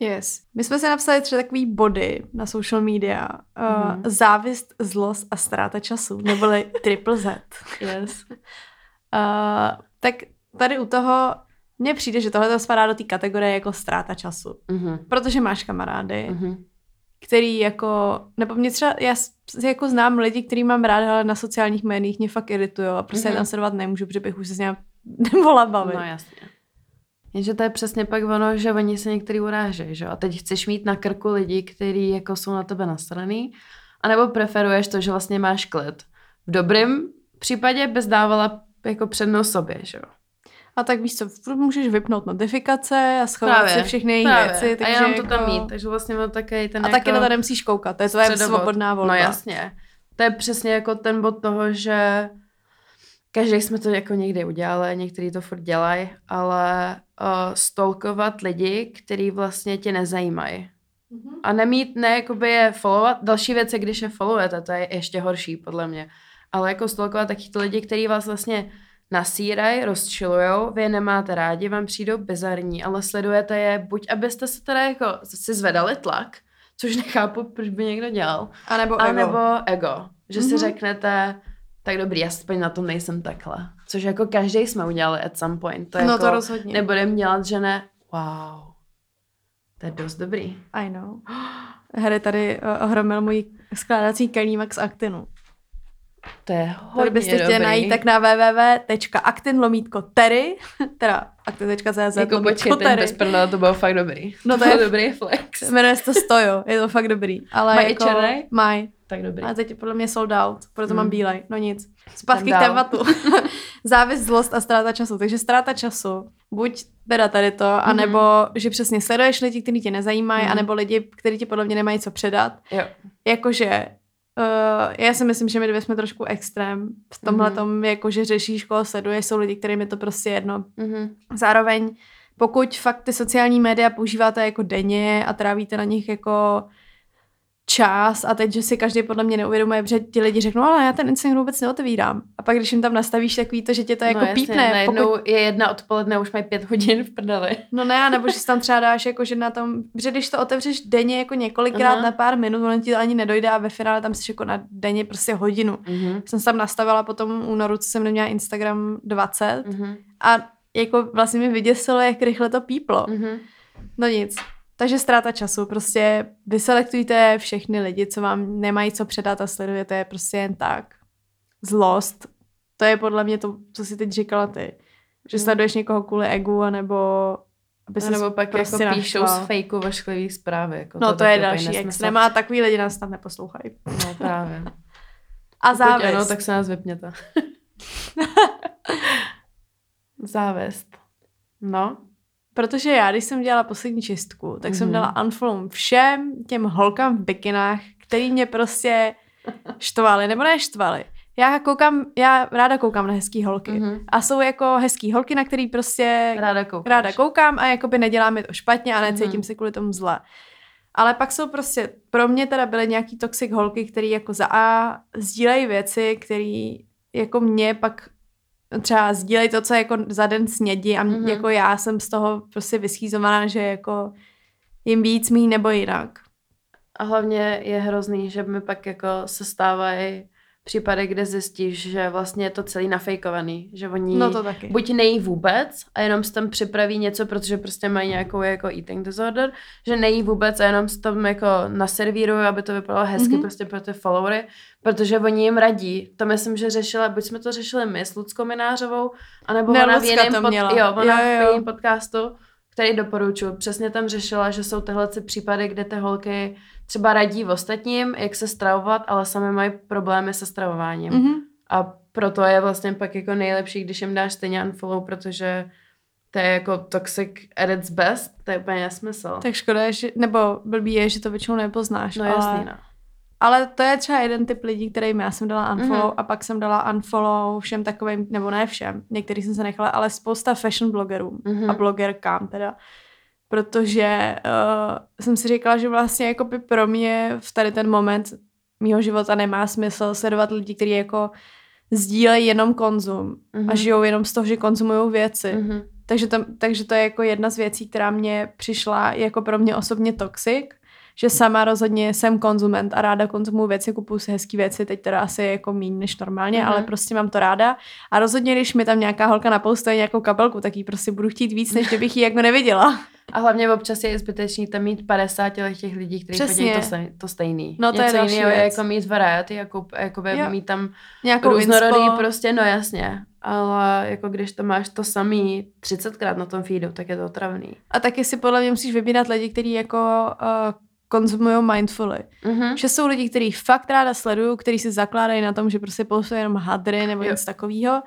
Yes. My jsme si napsali tři takový body na social media. Uh, Mhm. Závist, zlost a ztráta času, neboli [LAUGHS] triple Z. Yes. Uh, tak tady u toho mně přijde, že tohle to spadá do té kategorie jako ztráta času. Mhm. Protože máš kamarády, Mhm. který jako, nebo mě třeba, já jako znám lidi, který mám rád, ale na sociálních médiích mě fakt iritují a prostě mm-hmm. tam sledovat nemůžu, protože bych už se s ním [LAUGHS] nemohla bavit. No jasně. Jenže to je přesně pak ono, že oni se některý urážejí, že A teď chceš mít na krku lidi, kteří jako jsou na tebe nasraný, anebo preferuješ to, že vlastně máš klid. V dobrém případě bys dávala jako přednost sobě, že jo. A tak víš co, můžeš vypnout notifikace a schovat právě, si všechny jejich věci. Takže a jenom to jako... tam mít, takže vlastně mám taky ten A jako... taky na to nemusíš koukat, to je tvoje svobodná volba. No jasně. To je přesně jako ten bod toho, že každý jsme to jako někdy udělali, někteří to furt dělají, ale uh, stolkovat lidi, kteří vlastně tě nezajímají. Mm-hmm. A nemít, ne jakoby je followovat, další věc je, když je followujete, to je ještě horší podle mě. Ale jako stolkovat to lidi, kteří vás vlastně nasírají, rozčilujou, vy je nemáte rádi, vám přijdou bizarní, ale sledujete je, buď abyste se teda jako si zvedali tlak, což nechápu, proč by někdo dělal. A nebo ego. A nebo ego. Že mm-hmm. si mhm. řeknete, tak dobrý, já aspoň na tom nejsem takhle. Což jako každý jsme udělali at some point. To no jako to rozhodně. Nebudem dělat, že ne, wow, to je dost dobrý. I know. Harry tady uh, ohromil můj skládací kelímek z aktinu. To je hodně Tady byste chtěli najít tak na www.actin lomítko tery, [LAUGHS] teda actin.cz Jako počkej, ten to bylo fakt dobrý. No to, to je dobrý flex. Jmenuje se to Stojo, je to fakt dobrý. Ale Mají jako, černej? Maj. Tak dobrý. A teď je podle mě sold out, proto mm. mám bílej. No nic. Zpátky k tématu. [LAUGHS] Závislost a ztráta času. Takže ztráta času. Buď teda tady to, mm-hmm. anebo že přesně sleduješ lidi, kteří tě nezajímají, mm-hmm. anebo lidi, kteří ti podle mě nemají co předat. Jo. Jakože Uh, já si myslím, že my dvě jsme trošku extrém v tomhle tom, mm-hmm. jako že řešíš, koho sleduješ, jsou lidi, kterým je to prostě jedno. Mm-hmm. Zároveň, pokud fakt ty sociální média používáte jako denně a trávíte na nich jako čas a teď, že si každý podle mě neuvědomuje, protože ti lidi řeknou, ale já ten Instagram vůbec neotevírám. A pak, když jim tam nastavíš takový to, že tě to no jako jasně, pípne. Najednou pokud... je jedna odpoledne, už mají pět hodin v prdeli. No ne, nebo že si tam třeba dáš, jako, že na tom, že když to otevřeš denně jako několikrát Aha. na pár minut, ono ti to ani nedojde a ve finále tam jsi jako na denně prostě hodinu. Uh-huh. Jsem tam nastavila potom únoru, co jsem neměla Instagram 20 uh-huh. a jako vlastně mi vyděsilo, jak rychle to píplo. Uh-huh. No nic. Takže ztráta času. Prostě vyselektujte všechny lidi, co vám nemají co předat a sledujete je prostě jen tak. Zlost. To je podle mě to, co si teď říkala ty. Že hmm. sleduješ někoho kvůli egu, anebo aby se nebo pak prostě jako píšou z fejku vašklivý zprávy. Jako no to, to je další extrém a takový lidi nás tam neposlouchají. No právě. a závist. ano, tak se nás vypněte. [LAUGHS] závist. No, Protože já, když jsem dělala poslední čistku, tak mm-hmm. jsem mhm. dala unfollow všem těm holkám v bikinách, který mě prostě štvali, nebo neštvali. Já koukám, já ráda koukám na hezký holky. Mm-hmm. A jsou jako hezký holky, na který prostě ráda, koukáš. ráda koukám a jakoby nedělá mi to špatně a necítím mm-hmm. se kvůli tomu zle. Ale pak jsou prostě, pro mě teda byly nějaký toxic holky, který jako za A sdílejí věci, které jako mě pak třeba sdílej to, co jako za den snědí a mm-hmm. jako já jsem z toho prostě vyschýzovaná, že jako jim víc mý nebo jinak. A hlavně je hrozný, že mi pak jako se stávají případy, kde zjistíš, že vlastně je to celý nafejkovaný, že oni no to taky. buď nejí vůbec a jenom si tam připraví něco, protože prostě mají nějakou jako eating disorder, že nejí vůbec a jenom si tam jako naservírují, aby to vypadalo hezky mm-hmm. prostě pro ty followery, protože oni jim radí. To myslím, že řešila, buď jsme to řešili my s Ludskou Minářovou, anebo ne, ona v jiném, pod, jo, ona jo, jo. v jiném podcastu, který doporučuji. Přesně tam řešila, že jsou tyhle případy, kde ty holky třeba radí v ostatním, jak se stravovat, ale sami mají problémy se stravováním. Mm-hmm. A proto je vlastně pak jako nejlepší, když jim dáš stejně unfollow, protože to je jako toxic at its best, to je úplně nesmysl. Tak škoda je, že, nebo blbý je, že to většinou nepoznáš. No ale, jasný, no. Ale to je třeba jeden typ lidí, kterým já jsem dala unfollow mm-hmm. a pak jsem dala unfollow všem takovým, nebo ne všem, některý jsem se nechala, ale spousta fashion blogerům mm-hmm. a blogerkám teda protože uh, jsem si říkala, že vlastně jako by pro mě v tady ten moment mýho života nemá smysl sledovat lidi, kteří jako sdílejí jenom konzum mm-hmm. a mhm. žijou jenom z toho, že konzumují věci. Mm-hmm. Takže, to, takže to je jako jedna z věcí, která mě přišla jako pro mě osobně toxic, že sama rozhodně jsem konzument a ráda konzumuju věci, kupuju si hezké věci, teď teda asi jako méně než normálně, mm-hmm. ale prostě mám to ráda. A rozhodně, když mi tam nějaká holka napoustuje nějakou kabelku, tak ji prostě budu chtít víc, než kdybych ji jako neviděla. [LAUGHS] A hlavně občas je zbytečný tam mít 50 těch lidí, kteří chodí to, stej, to stejný. No to Něco je jiného je jako mít variety, jako, jako jo. mít tam Nějakou různorodý inspo. prostě, no jasně. Ale jako když to máš to samý 30krát na tom feedu, tak je to otravný. A taky si podle mě musíš vybírat lidi, kteří jako uh, konzumují mindfully. Mm-hmm. Že jsou lidi, kteří fakt ráda sledují, kteří si zakládají na tom, že prostě posují jenom hadry nebo něco takového.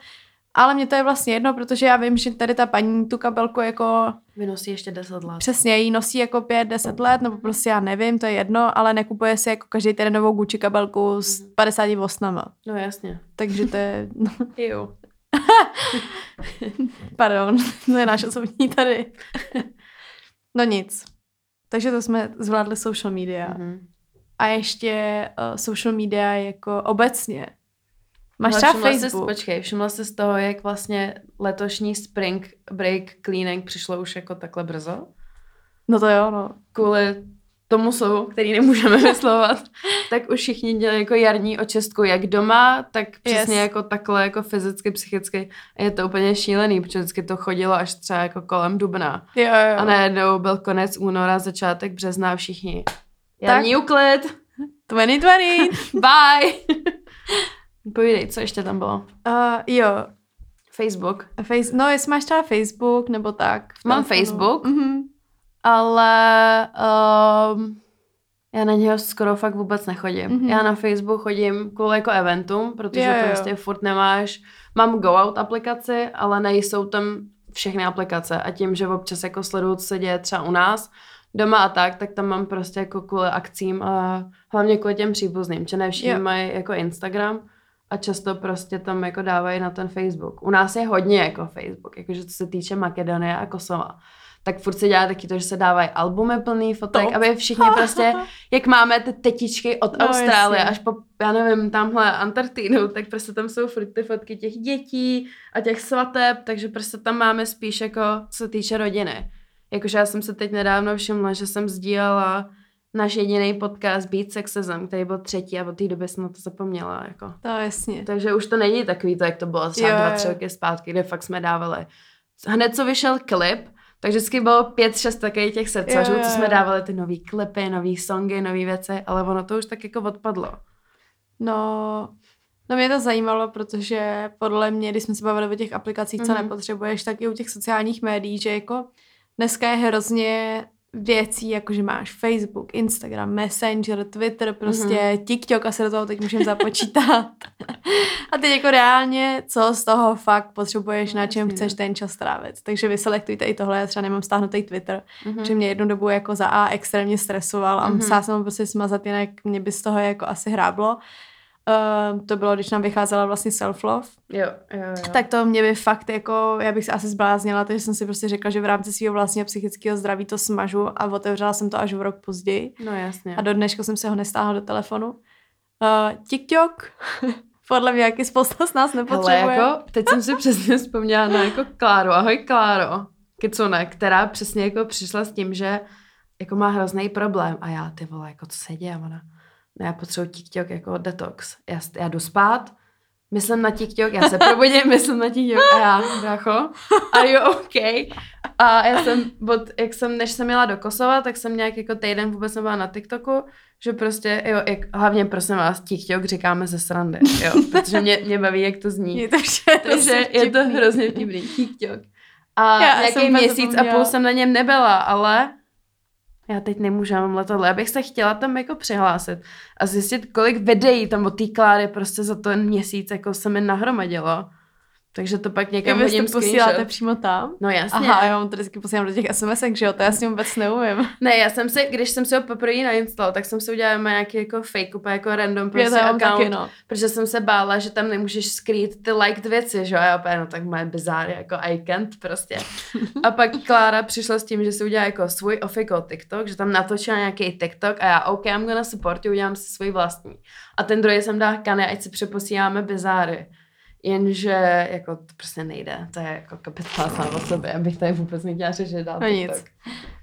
Ale mě to je vlastně jedno, protože já vím, že tady ta paní tu kabelku jako... Vynosí ještě 10 let. Přesně, jí nosí jako 5-10 let, nebo prostě já nevím, to je jedno, ale nekupuje si jako každý týden novou Gucci kabelku s 50 mhm. osnama. No jasně. Takže to je... [LAUGHS] jo. [LAUGHS] Pardon, [LAUGHS] to je náš osobní tady. no nic. Takže to jsme zvládli social media. Mm-hmm. A ještě uh, social media jako obecně. Máš třeba Facebook. Jsi, počkej, všimla jsi z toho, jak vlastně letošní spring break cleaning přišlo už jako takhle brzo? No to jo, no. Kvůli tomu slovu, který nemůžeme [LAUGHS] vyslovovat, tak už všichni dělají jako jarní očistku, jak doma, tak přesně yes. jako takhle, jako fyzicky, psychicky. A je to úplně šílený, protože vždycky to chodilo až třeba jako kolem dubna. Jo, jo. A najednou byl konec února, začátek března všichni. Jarní tak. uklid. 2020. [LAUGHS] Bye. [LAUGHS] Povídej, co ještě tam bylo? Uh, jo. Facebook. Face, no, jestli máš třeba Facebook nebo tak. Mám Facebook. Mm-hmm ale um, já na něho skoro fakt vůbec nechodím. Mm-hmm. Já na Facebook chodím kvůli jako eventům, protože jo, jo. prostě furt nemáš, mám Go Out aplikaci, ale nejsou tam všechny aplikace a tím, že občas jako sleduju, co se děje třeba u nás, doma a tak, tak tam mám prostě jako kvůli akcím a hlavně kvůli těm příbuzným, že ne všichni mají jako Instagram a často prostě tam jako dávají na ten Facebook. U nás je hodně jako Facebook, jakože co se týče Makedonie a Kosova tak furt se dělá taky to, že se dávají albumy plný fotek, to. aby všichni prostě, [LAUGHS] jak máme ty tetičky od no, Austrálie jasně. až po, já nevím, tamhle Antarktidu, tak prostě tam jsou furt ty fotky těch dětí a těch svateb, takže prostě tam máme spíš jako, co se týče rodiny. Jakože já jsem se teď nedávno všimla, že jsem sdílela náš jediný podcast Beat Sexism, který byl třetí a od té doby jsem na to zapomněla. Jako. To jasně. Takže už to není takový to, jak to bylo třeba jo, dva, tři roky zpátky, kde fakt jsme dávali. Hned co vyšel klip, takže vždycky bylo pět, šest takových těch srdcařů, co jsme dávali ty nový klipy, nový songy, nové věci, ale ono to už tak jako odpadlo. No, no mě to zajímalo, protože podle mě, když jsme se bavili o těch aplikacích, co mm-hmm. nepotřebuješ, tak i u těch sociálních médií, že jako dneska je hrozně věcí, jako že máš Facebook, Instagram, Messenger, Twitter, prostě mm-hmm. TikTok a se do toho teď můžeme započítat. a teď jako reálně, co z toho fakt potřebuješ, no, na čem chceš ten čas trávit. Takže vyselektujte i tohle, já třeba nemám stáhnutý Twitter, mm-hmm. že mě jednu dobu jako za A extrémně stresoval a mm-hmm. musela jsem ho prostě smazat, jinak mě by z toho jako asi hráblo. Uh, to bylo, když nám vycházela vlastně self-love. Jo, jo, jo. Tak to mě by fakt jako, já bych se asi zbláznila, takže jsem si prostě řekla, že v rámci svého vlastního psychického zdraví to smažu a otevřela jsem to až v rok později. No jasně. A do dneška jsem se ho nestáhla do telefonu. Uh, TikTok, [LAUGHS] podle mě, jaký spousta z nás nepotřebuje. Ale jako, teď jsem si přesně vzpomněla na jako Kláru. Ahoj Kláro. Kicune, která přesně jako přišla s tím, že jako má hrozný problém. A já, ty vole, jako co se děje? Ona, já potřebuji TikTok jako detox. Já, já jdu spát, myslím na TikTok, já se probudím, [LAUGHS] myslím na TikTok a já, brácho, are you okay? A já jsem, od, jak jsem, než jsem jela do Kosova, tak jsem nějak jako týden vůbec nebyla na TikToku, že prostě, jo, jak, hlavně prosím vás, TikTok říkáme ze srandy, jo, protože mě, mě baví, jak to zní. Je to Takže je to hrozně vtipný, TikTok. A já nějaký měsíc a půl jsem na něm nebyla, ale já teď nemůžu, mám letadlo. Já bych se chtěla tam jako přihlásit a zjistit, kolik videí tam od té prostě za ten měsíc jako se mi nahromadilo. Takže to pak někam hodím to posíláte přímo tam? No jasně. Aha, já vám to vždycky posílám do těch SMS, že jo, to já s ním vůbec neumím. [LAUGHS] Ne, já jsem si, když jsem si ho poprvé nainstaloval, tak jsem si udělala nějaký jako fake, úplně jako random prostě já account, taky, no. protože jsem se bála, že tam nemůžeš skrýt ty liked věci, že jo, já opět, no tak moje bizár, jako I can't prostě. [LAUGHS] A pak Klára přišla s tím, že si udělá jako svůj official TikTok, že tam natočila nějaký TikTok a já, OK, I'm gonna support you, udělám si svůj vlastní. A ten druhý jsem dala kane, ať si přeposíláme bizáry. Jenže jako to prostě nejde. To je jako kapitola sama o sobě, abych tady vůbec nechtěla řešit dál. No nic.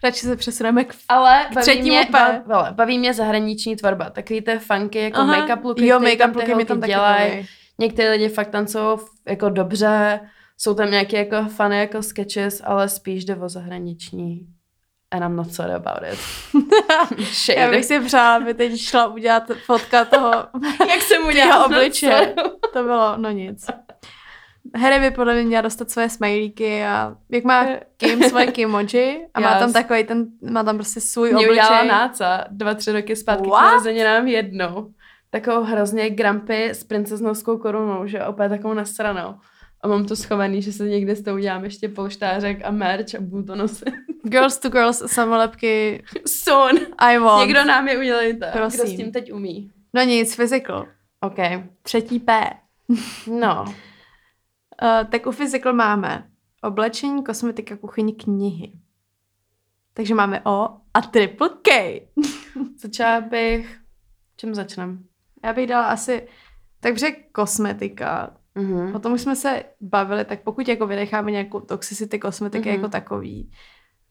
Radši se přesuneme k, Ale k baví mě, ba, vole, baví mě zahraniční tvorba. Takový ty funky, jako Aha. make-up looky, jo, make-up looky mi tam dělají. Některé lidi fakt tancují jako dobře, jsou tam nějaké jako fany jako sketches, ale spíš jde o zahraniční And I'm not sorry about it. [LAUGHS] Já bych si přála, aby teď šla udělat fotka toho, [LAUGHS] jak jsem udělala [LAUGHS] obliče. To bylo, no nic. Harry by podle mě měla dostat svoje smajlíky a jak má Kim svoje Kimoji a yes. má tam takový ten, má tam prostě svůj Mě obličej. udělala náca dva, tři roky zpátky k nám jednou. Takovou hrozně grampy s princeznovskou korunou, že opět takovou nasranou. A mám to schovaný, že se někde s tou udělám ještě polštářek a merch a budu to nosit. [LAUGHS] Girls to girls samolepky. Soon. I want. Někdo nám je udělejte. Prosím. Kdo s tím teď umí. No nic, physical. OK. Třetí P. [LAUGHS] no. Uh, tak u physical máme oblečení, kosmetika, kuchyň, knihy. Takže máme O a triple K. [LAUGHS] Začala bych... Čím začneme? Já bych dala asi... Takže kosmetika. Mm-hmm. O tom už jsme se bavili, tak pokud jako vynecháme nějakou toxicity kosmetiky mm-hmm. jako takový.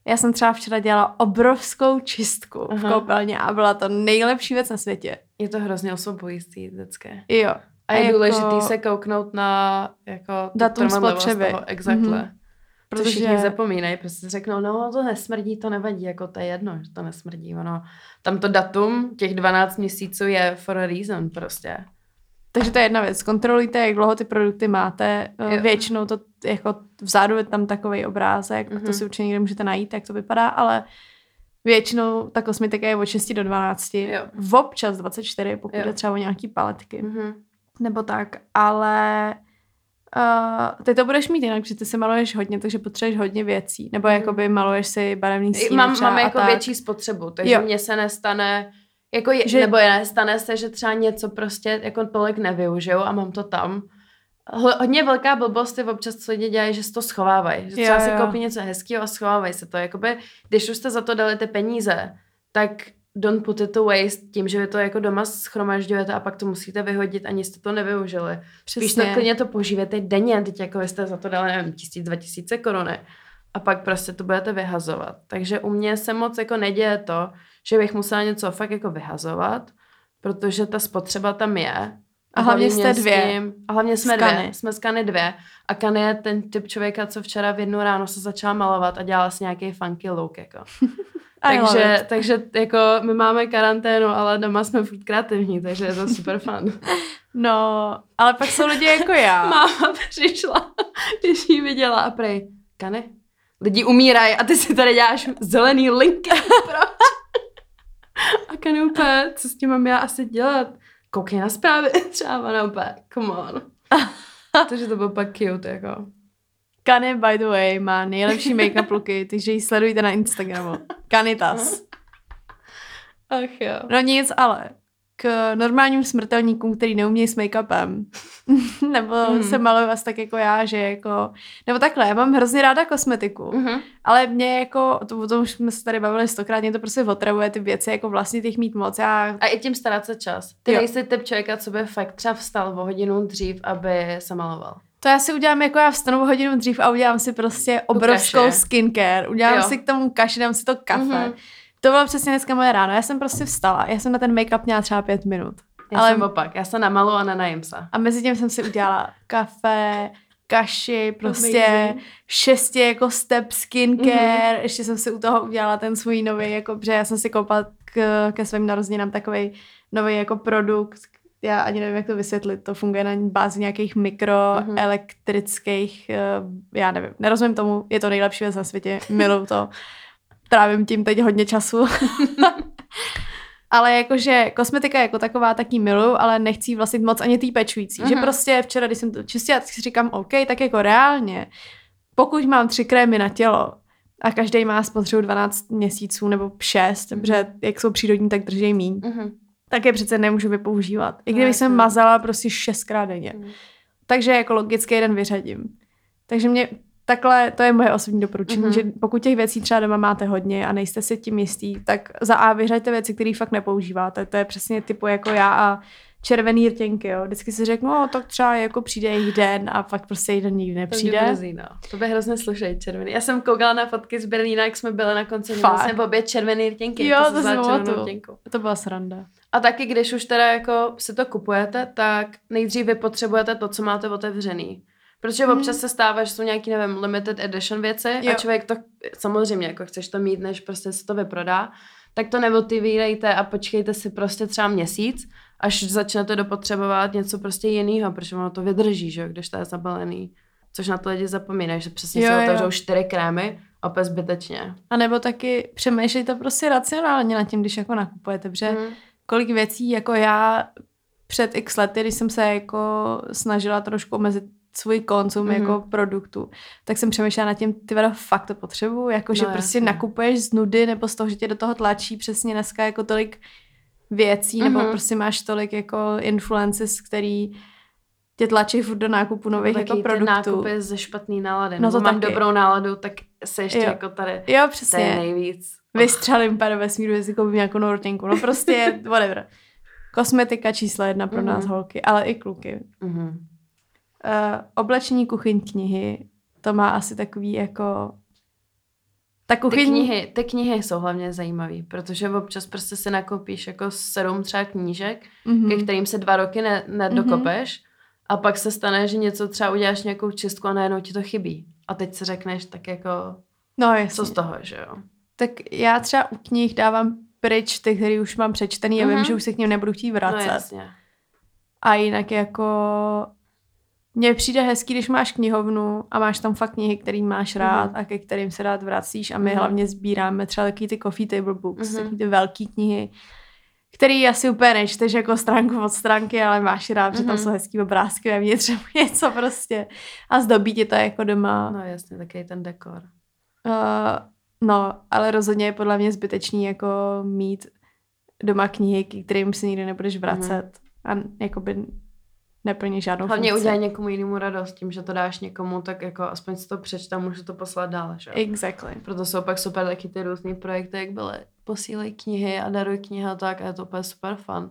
Já jsem třeba včera dělala obrovskou čistku Aha. v koupelně a byla to nejlepší věc na světě. Je to hrozně osobující vždycky. Jo. A je jako... důležité se kouknout na jako datum spotřeby. Toho, exactly. Mm-hmm. Protože všichni zapomínají, prostě řeknou, no to nesmrdí, to nevadí, jako to je jedno, že to nesmrdí, ono, tam to datum, těch 12 měsíců je for a reason prostě. Takže to je jedna věc. Kontrolujte, jak dlouho ty produkty máte. Jo. Většinou to jako vzadu je tam takový obrázek, mm-hmm. to si určitě někde můžete najít, jak to vypadá, ale většinou ta kosmetika je od 6 do 12. Jo. V občas 24, pokud jo. je třeba o nějaký paletky. Mm-hmm nebo tak, ale uh, ty to budeš mít jinak, že ty si maluješ hodně, takže potřebuješ hodně věcí, nebo mm. jakoby maluješ si barevný stín Mám, mám jako tak. větší spotřebu, takže mně se nestane, jako je, že, nebo je, nestane se, že třeba něco prostě jako tolik nevyužiju a mám to tam. Hodně velká blbost je občas, co lidi dělají, že si to schovávají. Že třeba jo, jo. si koupí něco hezkého a schovávají se to. Jakoby, když už jste za to dali ty peníze, tak don't put it to waste tím, že vy to jako doma schromažďujete a pak to musíte vyhodit, ani jste to nevyužili. Přesně. Spíš tak klidně to použijete denně, teď jako vy jste za to dali, nevím, tisíc, dva tisíce koruny a pak prostě to budete vyhazovat. Takže u mě se moc jako neděje to, že bych musela něco fakt jako vyhazovat, protože ta spotřeba tam je. A, hlavně jste dvě. Tím, a hlavně jsme skany. dvě. Jsme skany dvě. A Kany je ten typ člověka, co včera v jednu ráno se začala malovat a dělala si nějaký funky look. Jako. [LAUGHS] takže, takže jako my máme karanténu, ale doma jsme furt kreativní, takže je to super fun. [LAUGHS] No, ale pak jsou lidi jako já. [LAUGHS] Máma přišla, když jí viděla a prej, Kany, lidi umírají a ty si tady děláš zelený linky. Proč? [LAUGHS] a úplně, co s tím mám já asi dělat? Koukej na zprávy, [LAUGHS] třeba úplně, come on. [LAUGHS] takže to bylo pak cute, jako. Kanye, by the way, má nejlepší make-up looky, takže ji sledujte na Instagramu. Kanitas. Ach jo. No nic, ale k normálním smrtelníkům, který neumějí s make-upem, [LAUGHS] nebo mm. se malují vás tak jako já, že jako, nebo takhle, já mám hrozně ráda kosmetiku, mm-hmm. ale mě jako, to, o tom už jsme se tady bavili stokrát, mě to prostě otravuje ty věci, jako vlastně těch mít moc. Já... A i tím starat se čas. Ty jo. nejsi typ člověka, co by fakt třeba vstal o hodinu dřív, aby se maloval. To já si udělám, jako já vstanu hodinu dřív a udělám si prostě obrovskou skincare. Udělám jo. si k tomu kaši, dám si to kafe. Mm-hmm. To bylo přesně dneska moje ráno. Já jsem prostě vstala. Já jsem na ten make-up měla třeba pět minut. Já ale... jsem opak. Já jsem namalu a nenajím se. A mezi tím jsem si udělala kafe, kaši, prostě Amazing. šesti jako step skincare. Mm-hmm. Ještě jsem si u toho udělala ten svůj nový, jako, protože já jsem si koupila k, ke svým narozeninám takový nový jako produkt, já ani nevím, jak to vysvětlit, to funguje na bázi nějakých mikroelektrických, uh, já nevím, nerozumím tomu, je to nejlepší věc na světě, miluju to, trávím tím teď hodně času. [LAUGHS] ale jakože kosmetika jako taková taky miluju, ale nechci vlastně moc ani tý pečující. Uh-huh. Že mhm. prostě včera, když jsem to čistila, tak si říkám, OK, tak jako reálně, pokud mám tři krémy na tělo a každý má spotřebu 12 měsíců nebo 6, uh-huh. protože jak jsou přírodní, tak drží míň. Uh-huh tak je přece nemůžu vypoužívat. I kdyby no, jsem mazala prostě šestkrát denně. Mm. Takže jako logicky jeden vyřadím. Takže mě takhle, to je moje osobní doporučení, mm-hmm. že pokud těch věcí třeba doma máte hodně a nejste si tím jistý, tak za A vyřaďte věci, které fakt nepoužíváte. To je přesně typu jako já a červený rtěnky, jo. Vždycky si řeknu, no, tak třeba jako přijde jejich den a fakt prostě jeden nikdy nepřijde. To, mrzí, no. to by hrozně slušej, červený. Já jsem koukala na fotky z Berlína, jak jsme byli na konci, měla jsem obě červený rtěnky. Jo, to, to, to, to byla sranda. A taky, když už teda jako si to kupujete, tak nejdřív vy potřebujete to, co máte otevřený. Protože hmm. občas se stává, že jsou nějaký, nevím, limited edition věci jo. a člověk to, samozřejmě, jako chceš to mít, než prostě se to vyprodá, tak to neotevírejte a počkejte si prostě třeba měsíc, až začnete dopotřebovat něco prostě jiného, protože ono to vydrží, že když to je zabalený. Což na to lidi zapomínají, že přesně jo, se otevřou čtyři krémy opět zbytečně. A nebo taky přemýšlejte prostě racionálně nad tím, když jako nakupujete, protože mm. kolik věcí jako já před x lety, když jsem se jako snažila trošku omezit svůj konzum mm-hmm. jako produktu, tak jsem přemýšlela nad tím, ty vada, fakt to potřebuju, jako no, že prostě jasně. nakupuješ z nudy nebo z toho, že tě do toho tlačí přesně dneska jako tolik věcí, mm-hmm. nebo mhm. prostě máš tolik jako influences, který tě tlačí furt do nákupu nových no, jako produktů. nákupy ze špatný nálady. No to mám taky. dobrou náladu, tak se ještě jo. jako tady jo, přesně. tady nejvíc. Vystřelím pár vesmíru, jestli koupím nějakou nortinku. No prostě [LAUGHS] whatever. Kosmetika číslo jedna pro mm-hmm. nás holky, ale i kluky. Mm-hmm. Uh, oblečení kuchyň knihy, to má asi takový jako ta kuchyň... ty, knihy, ty knihy jsou hlavně zajímavé, protože občas prostě si nakoupíš jako sedm třeba knížek, mm-hmm. ke kterým se dva roky ne, nedokopeš mm-hmm. a pak se stane, že něco třeba uděláš nějakou čistku a najednou ti to chybí. A teď si řekneš tak jako, no, jasně. co z toho, že jo? Tak já třeba u knih dávám pryč ty, který už mám přečtený a mm-hmm. vím, mhm. že už se k něm nebudu chtít vracet. No, jasně. A jinak jako mně přijde hezký, když máš knihovnu a máš tam fakt knihy, který máš rád mm-hmm. a ke kterým se rád vracíš a my mm-hmm. hlavně sbíráme třeba taky ty coffee table books, mm-hmm. taky ty velké knihy, který asi úplně nečteš jako stránku od stránky, ale máš rád, mm-hmm. že tam mhm. jsou hezký obrázky a mě [LAUGHS] třeba něco prostě a zdobí tě to jako doma. No jasně, taky ten dekor. Uh, no, ale rozhodně je podle mě zbytečný jako mít doma knihy, kterým si nikdy nebudeš vracet mm-hmm. a jakoby neplní žádnou Hlavně funkci. udělá někomu jinému radost tím, že to dáš někomu, tak jako aspoň si to přečte a může to poslat dál, že Exactly. Proto jsou pak super taky ty různý projekty, jak byly posílej knihy a daruj knihy a tak a je to úplně super fun.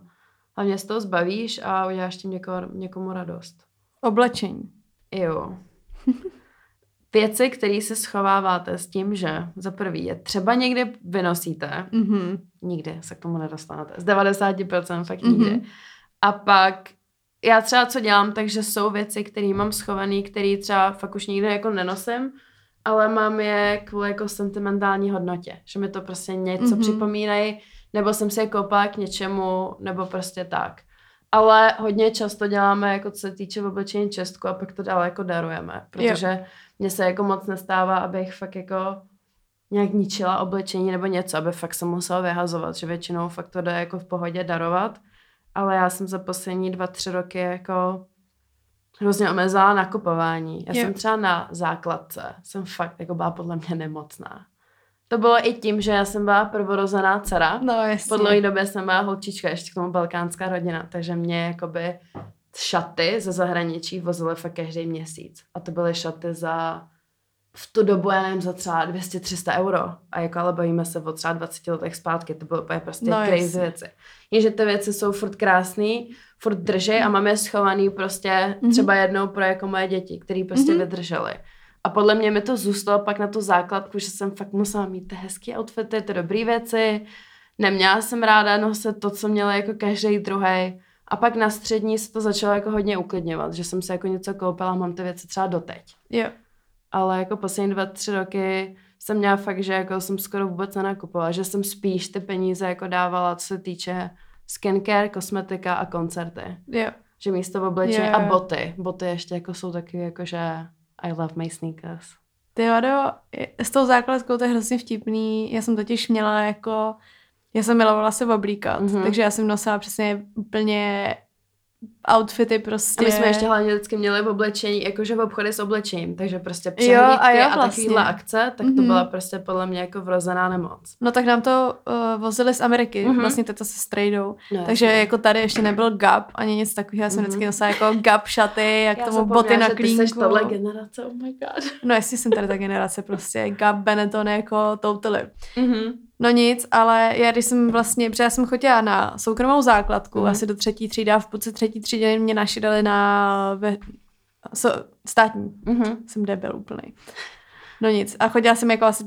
Hlavně z toho zbavíš a uděláš tím někomu, někomu radost. Oblečení. Jo. [LAUGHS] Věci, které se schováváte s tím, že za prvý je třeba někdy vynosíte, mm-hmm. nikdy se k tomu nedostanete. Z 90% fakt nikdy. Mm-hmm. A pak já třeba co dělám, takže jsou věci, které mám schované, které třeba fakt už nikdy jako nenosím, ale mám je kvůli jako sentimentální hodnotě, že mi to prostě něco mm-hmm. připomínají, nebo jsem si je koupila k něčemu, nebo prostě tak. Ale hodně často děláme, jako co se týče oblečení čestku a pak to dále jako darujeme, protože mně se jako moc nestává, abych fakt jako nějak ničila oblečení nebo něco, aby fakt se musela vyhazovat, že většinou fakt to jde jako v pohodě darovat ale já jsem za poslední dva, tři roky jako hrozně omezila nakupování. Já jo. jsem třeba na základce, jsem fakt jako byla podle mě nemocná. To bylo i tím, že já jsem byla prvorozená dcera. No, jasně. Po dlouhé době jsem byla holčička, ještě k tomu balkánská rodina, takže mě jakoby šaty ze zahraničí vozily fakt každý měsíc. A to byly šaty za v tu dobu, já nevím, za třeba 200-300 euro. A jako ale bavíme se o třeba 20 letech zpátky, to bylo úplně prostě no, crazy jasně. věci. Jenže ty věci jsou furt krásný, furt drží a máme je schovaný prostě mm-hmm. třeba jednou pro jako moje děti, který prostě mm-hmm. vydržely. A podle mě mi to zůstalo pak na tu základku, že jsem fakt musela mít ty hezké outfity, ty dobré věci. Neměla jsem ráda nosit to, co měla jako každý druhý. A pak na střední se to začalo jako hodně uklidňovat, že jsem se jako něco koupila a mám ty věci třeba doteď. Jo ale jako poslední dva, tři roky jsem měla fakt, že jako jsem skoro vůbec nenakupovala, že jsem spíš ty peníze jako dávala, co se týče skincare, kosmetika a koncerty. Jo. Že místo oblečení a boty. Boty ještě jako jsou taky jako, že I love my sneakers. Ty Vado, s tou základkou to je hrozně vtipný. Já jsem totiž měla jako, já jsem milovala se oblíkat, mm-hmm. takže já jsem nosila přesně úplně outfity prostě. A my jsme ještě hlavně vždycky měli v oblečení, jakože v obchody s oblečením, takže prostě přehlídky jo, a, jo, a vlastně. takovýhle akce, tak mm-hmm. to mhm. byla prostě podle mě jako vrozená nemoc. No tak nám to uh, vozili z Ameriky, mm-hmm. vlastně teta se strejdou, no, takže jasně. jako tady ještě nebyl Gap ani nic takového, já jsem mm-hmm. vždycky nosila jako Gap šaty, jak já tomu boty na klínku. Já tohle generace, oh my god. No jestli jsem tady ta generace prostě, Gap, Benetton jako totally. Mm-hmm. No nic, ale já když jsem vlastně, protože já jsem chodila na soukromou základku, mm. asi do třetí třídy a v půlce třetí třídy mě našidali na ve, so, státní. Mm-hmm. Jsem debil úplný. No nic. A chodila jsem jako asi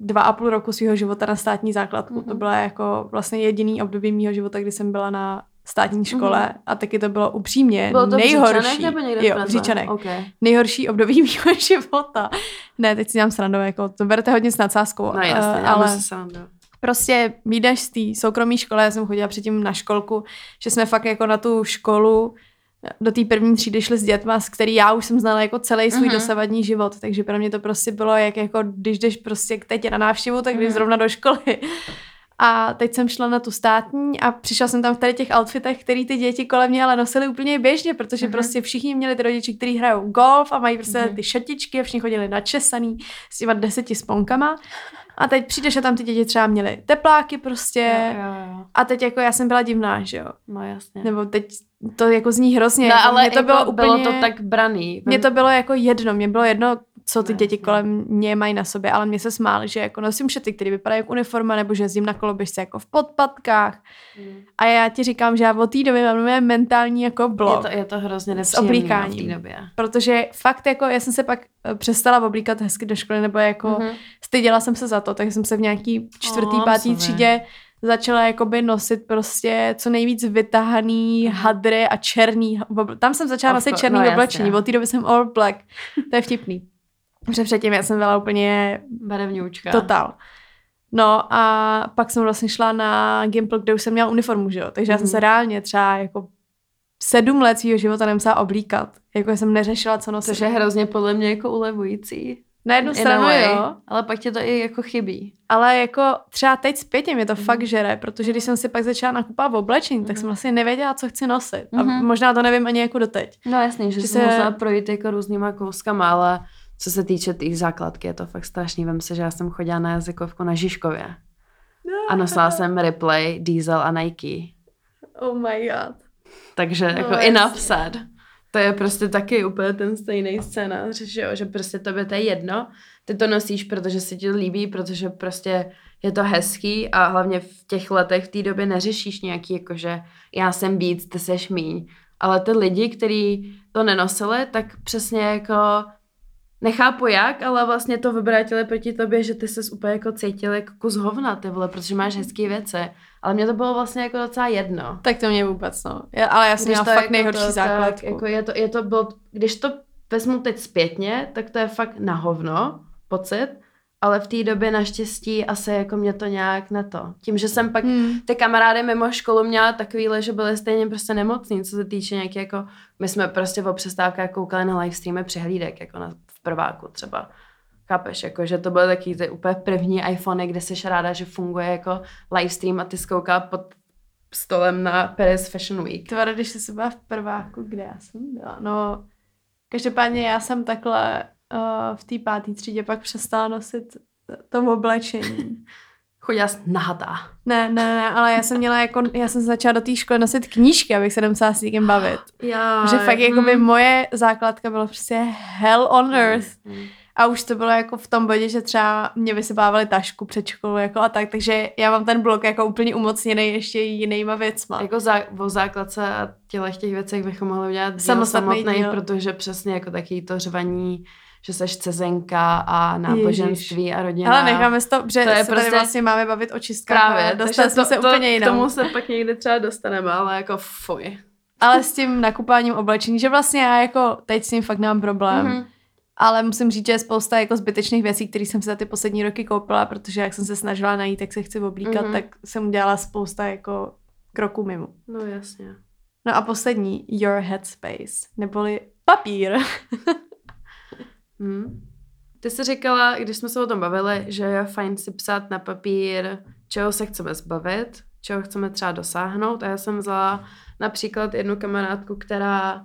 dva a půl roku svého života na státní základku. Mm-hmm. To byla jako vlastně jediný období mého života, kdy jsem byla na státní škole mm-hmm. a taky to bylo upřímně bylo to nejhorší. nebo někde jo, v Okay. Nejhorší období [LAUGHS] mého života. Ne, teď si dělám srandu, jako to berete hodně s nadsázkou. No jasně, uh, ale se srandu. Prostě výjdeš z té soukromé školy, já jsem chodila předtím na školku, že jsme fakt jako na tu školu do té první třídy šli s dětma, s který já už jsem znala jako celý svůj mm-hmm. dosavadní život, takže pro mě to prostě bylo jak jako, když jdeš prostě teď na návštěvu, tak jdeš mm-hmm. zrovna do školy. A teď jsem šla na tu státní a přišla jsem tam v tady těch outfitech, který ty děti kolem mě ale nosily úplně běžně, protože mm-hmm. prostě všichni měli ty rodiče, kteří hrajou golf a mají prostě mm-hmm. ty šatičky a všichni chodili načesaný s těma deseti sponkama. A teď přijdeš a tam ty děti třeba měly tepláky prostě. Jo, jo, jo. A teď jako já jsem byla divná, že jo. No jasně. Nebo teď to jako zní hrozně. No, jako ale mě to jako bylo úplně... bylo to tak braný. Mně to bylo jako jedno, mě bylo jedno, co ty No, děti kolem mě mají na sobě, ale mě se smáli, že jako nosím šaty, které vypadají jako uniforma, nebo že jezdím na koloběžce jako v podpatkách. Mm. A já ti říkám, že já od té doby mám mentální jako Je blok. to, je to hrozně S nepříjemný no, v té době. Protože fakt jako, já jsem se pak eh, přestala oblíkat hezky do školy, nebo jako Mhm. styděla jsem se za to, takže jsem se v nějaký čtvrtý, Oh, pátý třídě začala jakoby nosit prostě co nejvíc vytahaný hadry a černý. Tam jsem začala nosit černý no oblečení, od té doby jsem all black. To je vtipný. Protože předtím já jsem byla úplně Barevňoučka. total. No a pak jsem vlastně šla na Gimple, kde už jsem měla uniformu, že jo? Takže já jsem Mhm. se reálně třeba jako sedm let svého života nemusela oblíkat. Jako jsem neřešila, co nosit. Což je hrozně podle mě jako ulevující. Na jednu In stranu way, jo, Ale pak tě to i jako chybí. ale jako třeba teď zpětně mě to Mhm. fakt žere, protože když jsem si pak začala nakupovat oblečení, tak jsem Mhm. vlastně nevěděla, co chci nosit. A Mhm. možná to nevím ani jako doteď. No jasný, že, Že jsem se- musela projít jako různýma kouskama, ale co se týče těch základky, je to fakt strašný. Vem se, že já jsem chodila na jazykovku na Žižkově. A nosila jsem Ripley, Diesel a Nike. Oh my god. Takže No, jako enough said. To je prostě taky úplně ten stejný scénář, že jo, že prostě tobě to je jedno, ty to nosíš, protože se ti to líbí, protože prostě je to hezký a hlavně v těch letech v té době neřešíš nějaký jako, že já jsem víc, ty seš míň. Ale ty lidi, kteří to nenosili, tak přesně jako nechápu jak, ale vlastně to vybrátili proti tobě, že ty ses úplně jako cítil jako kus hovna, ty vole, protože máš hezký věci. Ale mě to bylo vlastně jako docela jedno. Tak to mě vůbec, no. Já, ale já jsem Když měla fakt jako nejhorší to, základku. Tak, jako je to, je to bylo, když to vezmu teď zpětně, tak to je fakt na hovno pocit, ale v té době naštěstí asi jako mě to nějak na to. Tím, že jsem pak Hmm. ty kamarády mimo školu měla takovýhle, že byly stejně prostě nemocný, co se týče nějaký jako, my jsme prostě o přestávkách koukali na live streamy přehlídek, jako na, v prváku třeba. Chápeš, jako, že to byly taky ty úplně první iPhony, kde jsi ráda, že funguje jako live stream a ty zkouká pod stolem na Paris Fashion Week. Tvara, když jsi se byla v prváku, kde já jsem byla? No, každopádně já jsem takhle uh, v té páté třídě pak přestala nosit to oblečení. [LAUGHS] Chodila jsi nahatá. Ne, ne, ne, ale já jsem měla jako, já jsem začala do té školy nosit knížky, abych se nemusela s někým bavit. [GASPS] Já, Že fakt jako by moje základka byla prostě hell on earth. Mm. A už to bylo jako v tom bodě, že třeba mě vysypávali tašku před školou jako a tak, takže já mám ten blok jako úplně umocněný ještě jinýma věcma. Jako zá, o základce a těch věcech bychom mohli udělat díl Samostatný samotný, díl. protože přesně jako taky to řvaní, že seš cizenka a náboženství a rodina. Ale necháme to, protože To je se tady prostě- vlastně máme bavit o čistkách Právě, dostali jsme to, se to, úplně k jinam. tomu se pak někdy třeba dostaneme, ale jako fuj. Ale s tím nakupáním oblečení, že vlastně já jako teď s tím fakt nemám problém. Mhm. Ale musím říct, že je spousta jako zbytečných věcí, které jsem si za ty poslední roky koupila, protože jak jsem se snažila najít, jak se chci oblíkat, Mhm. tak jsem udělala spousta jako kroků mimo. No jasně. No a poslední, your headspace, neboli papír. [LAUGHS] Hmm. Ty jsi říkala, když jsme se o tom bavili, že je fajn si psát na papír, čeho se chceme zbavit, čeho chceme třeba dosáhnout. A já jsem vzala například jednu kamarádku, která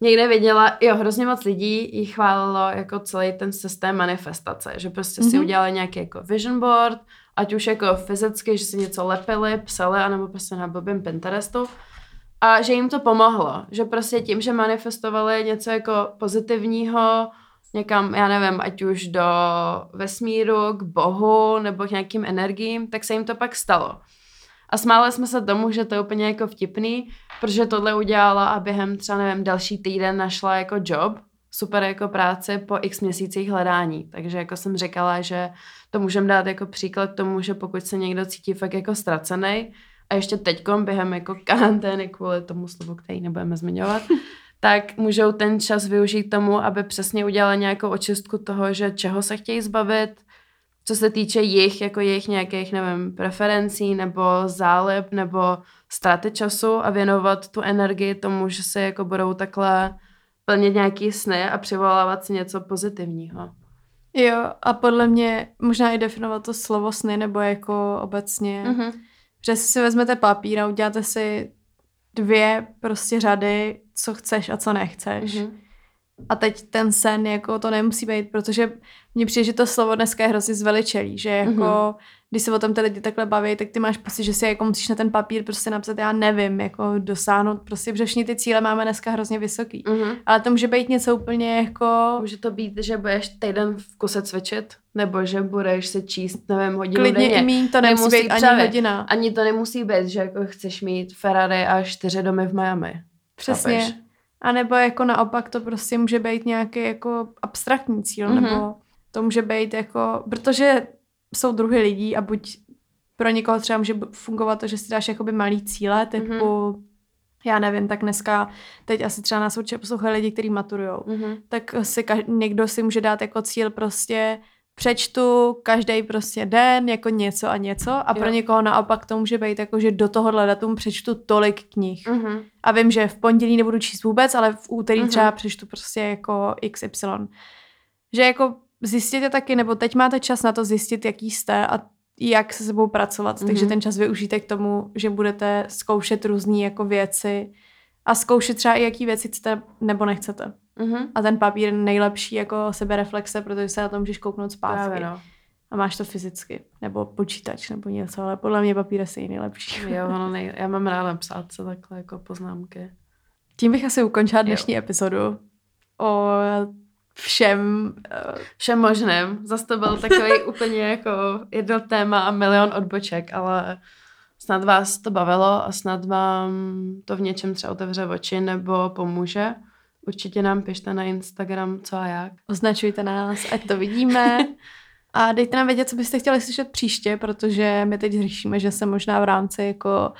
někde viděla, jo, hrozně moc lidí jí chválilo jako celý ten systém manifestace, že prostě mm-hmm. si Mhm. udělali nějaký jako vision board, ať už jako fyzicky, že si něco lepili, psali, anebo prostě na blbým Pinterestu. A že jim to pomohlo, že prostě tím, že manifestovali něco jako pozitivního, někam, já nevím, ať už do vesmíru, k bohu nebo k nějakým energiím, tak se jim to pak stalo. A smáli jsme se tomu, že to je úplně jako vtipný, protože tohle udělala a během třeba, nevím, další týden našla jako job, super jako práci po x měsících hledání. Takže jako jsem říkala, že to můžeme dát jako příklad tomu, že pokud se někdo cítí fakt jako ztracený a ještě teďkom během jako karantény kvůli tomu slovu, který nebudeme zmiňovat, tak můžou ten čas využít tomu, aby přesně udělali nějakou očistku toho, že čeho se chtějí zbavit, co se týče jich, jako jejich nějakých, nevím, preferencí nebo zálib nebo ztráty času a věnovat tu energii tomu, že se jako budou takhle plnit nějaký sny a přivolávat si něco pozitivního. Jo, a podle mě možná i definovat to slovo sny nebo jako obecně. Mm-hmm. Že si vezmete papír a uděláte si dvě prostě řady, co chceš a co nechceš. Mm-hmm. A teď ten sen, jako to nemusí být, protože mně přijde, že to slovo dneska je hrozně zveličelý, že jako, mm-hmm. Když se o tom ty lidi takhle baví, tak ty máš pocit, že si jako musíš na ten papír prostě napsat, já nevím, jako dosáhnout, prostě protože ty cíle máme dneska hrozně vysoký. Mm-hmm. Ale to může být něco úplně jako... Může to být, že budeš týden v kuse cvičit, nebo že budeš se číst, nevím, hodinu Klidně denně. Klidně to nemusí, nemusí být ani převě. hodina. Ani to nemusí být, že jako chceš mít Ferrari a čtyři domy v Miami. Přesně. Chápeš? A nebo jako naopak to prostě může být nějaký jako abstraktní cíl, mm-hmm. nebo to může být jako, protože jsou druhy lidí a buď pro někoho třeba může fungovat to, že si dáš jakoby malý cíle, typu mm-hmm. já nevím, tak dneska, teď asi třeba nás určitě poslouchají lidi, kteří maturujou, mm-hmm. tak si kaž, někdo si může dát jako cíl prostě přečtu každý prostě den jako něco a něco a jo. pro někoho naopak to může být jako, že do tohohle datumu přečtu tolik knih. Mm-hmm. A vím, že v pondělí nebudu číst vůbec, ale v úterý mm-hmm. třeba přečtu prostě jako XY. Že jako zjistěte taky, nebo teď máte čas na to zjistit, jaký jste a jak se sebou pracovat. Mm-hmm. Takže ten čas využijte k tomu, že budete zkoušet různé jako věci a zkoušet třeba i jaký věci chcete nebo nechcete. Mm-hmm. A ten papír nejlepší jako sebereflexe, protože se na to můžeš kouknout zpátky. Právě, no. A máš to fyzicky, nebo počítač, nebo něco, ale podle mě papír je nejlepší. Jo, [LAUGHS] ono nej... já mám ráda psát se takhle jako poznámky. Tím bych asi ukončila dnešní jo. epizodu o všem. Uh... Všem možném. Zase to byl takový [LAUGHS] úplně jako jedno téma a milion odboček, ale snad vás to bavilo a snad vám to v něčem třeba otevře oči nebo pomůže. Určitě nám pište na Instagram, co a jak. Označujte nás, ať to vidíme. [LAUGHS] A dejte nám vědět, co byste chtěli slyšet příště, protože my teď řešíme, že se možná v rámci jako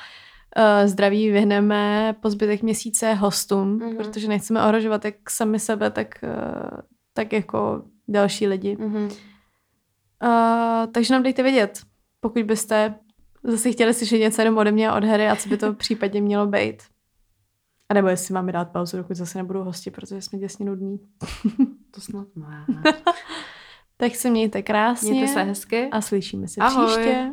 uh, zdraví vyhneme po zbytek měsíce hostům, mm-hmm. protože nechceme ohrožovat jak sami sebe, tak, uh, tak jako další lidi. Mm-hmm. Uh, takže nám dejte vědět, pokud byste zase chtěli slyšet něco jenom ode mě a od Harry a co by to [LAUGHS] případně mělo být. A nebo jestli máme dát pauzu, dokud zase nebudou hosti, protože jsme děsně nudní. [LAUGHS] to snad ne. [LAUGHS] tak se mějte krásně. Mějte se hezky. A slyšíme se Ahoj. příště.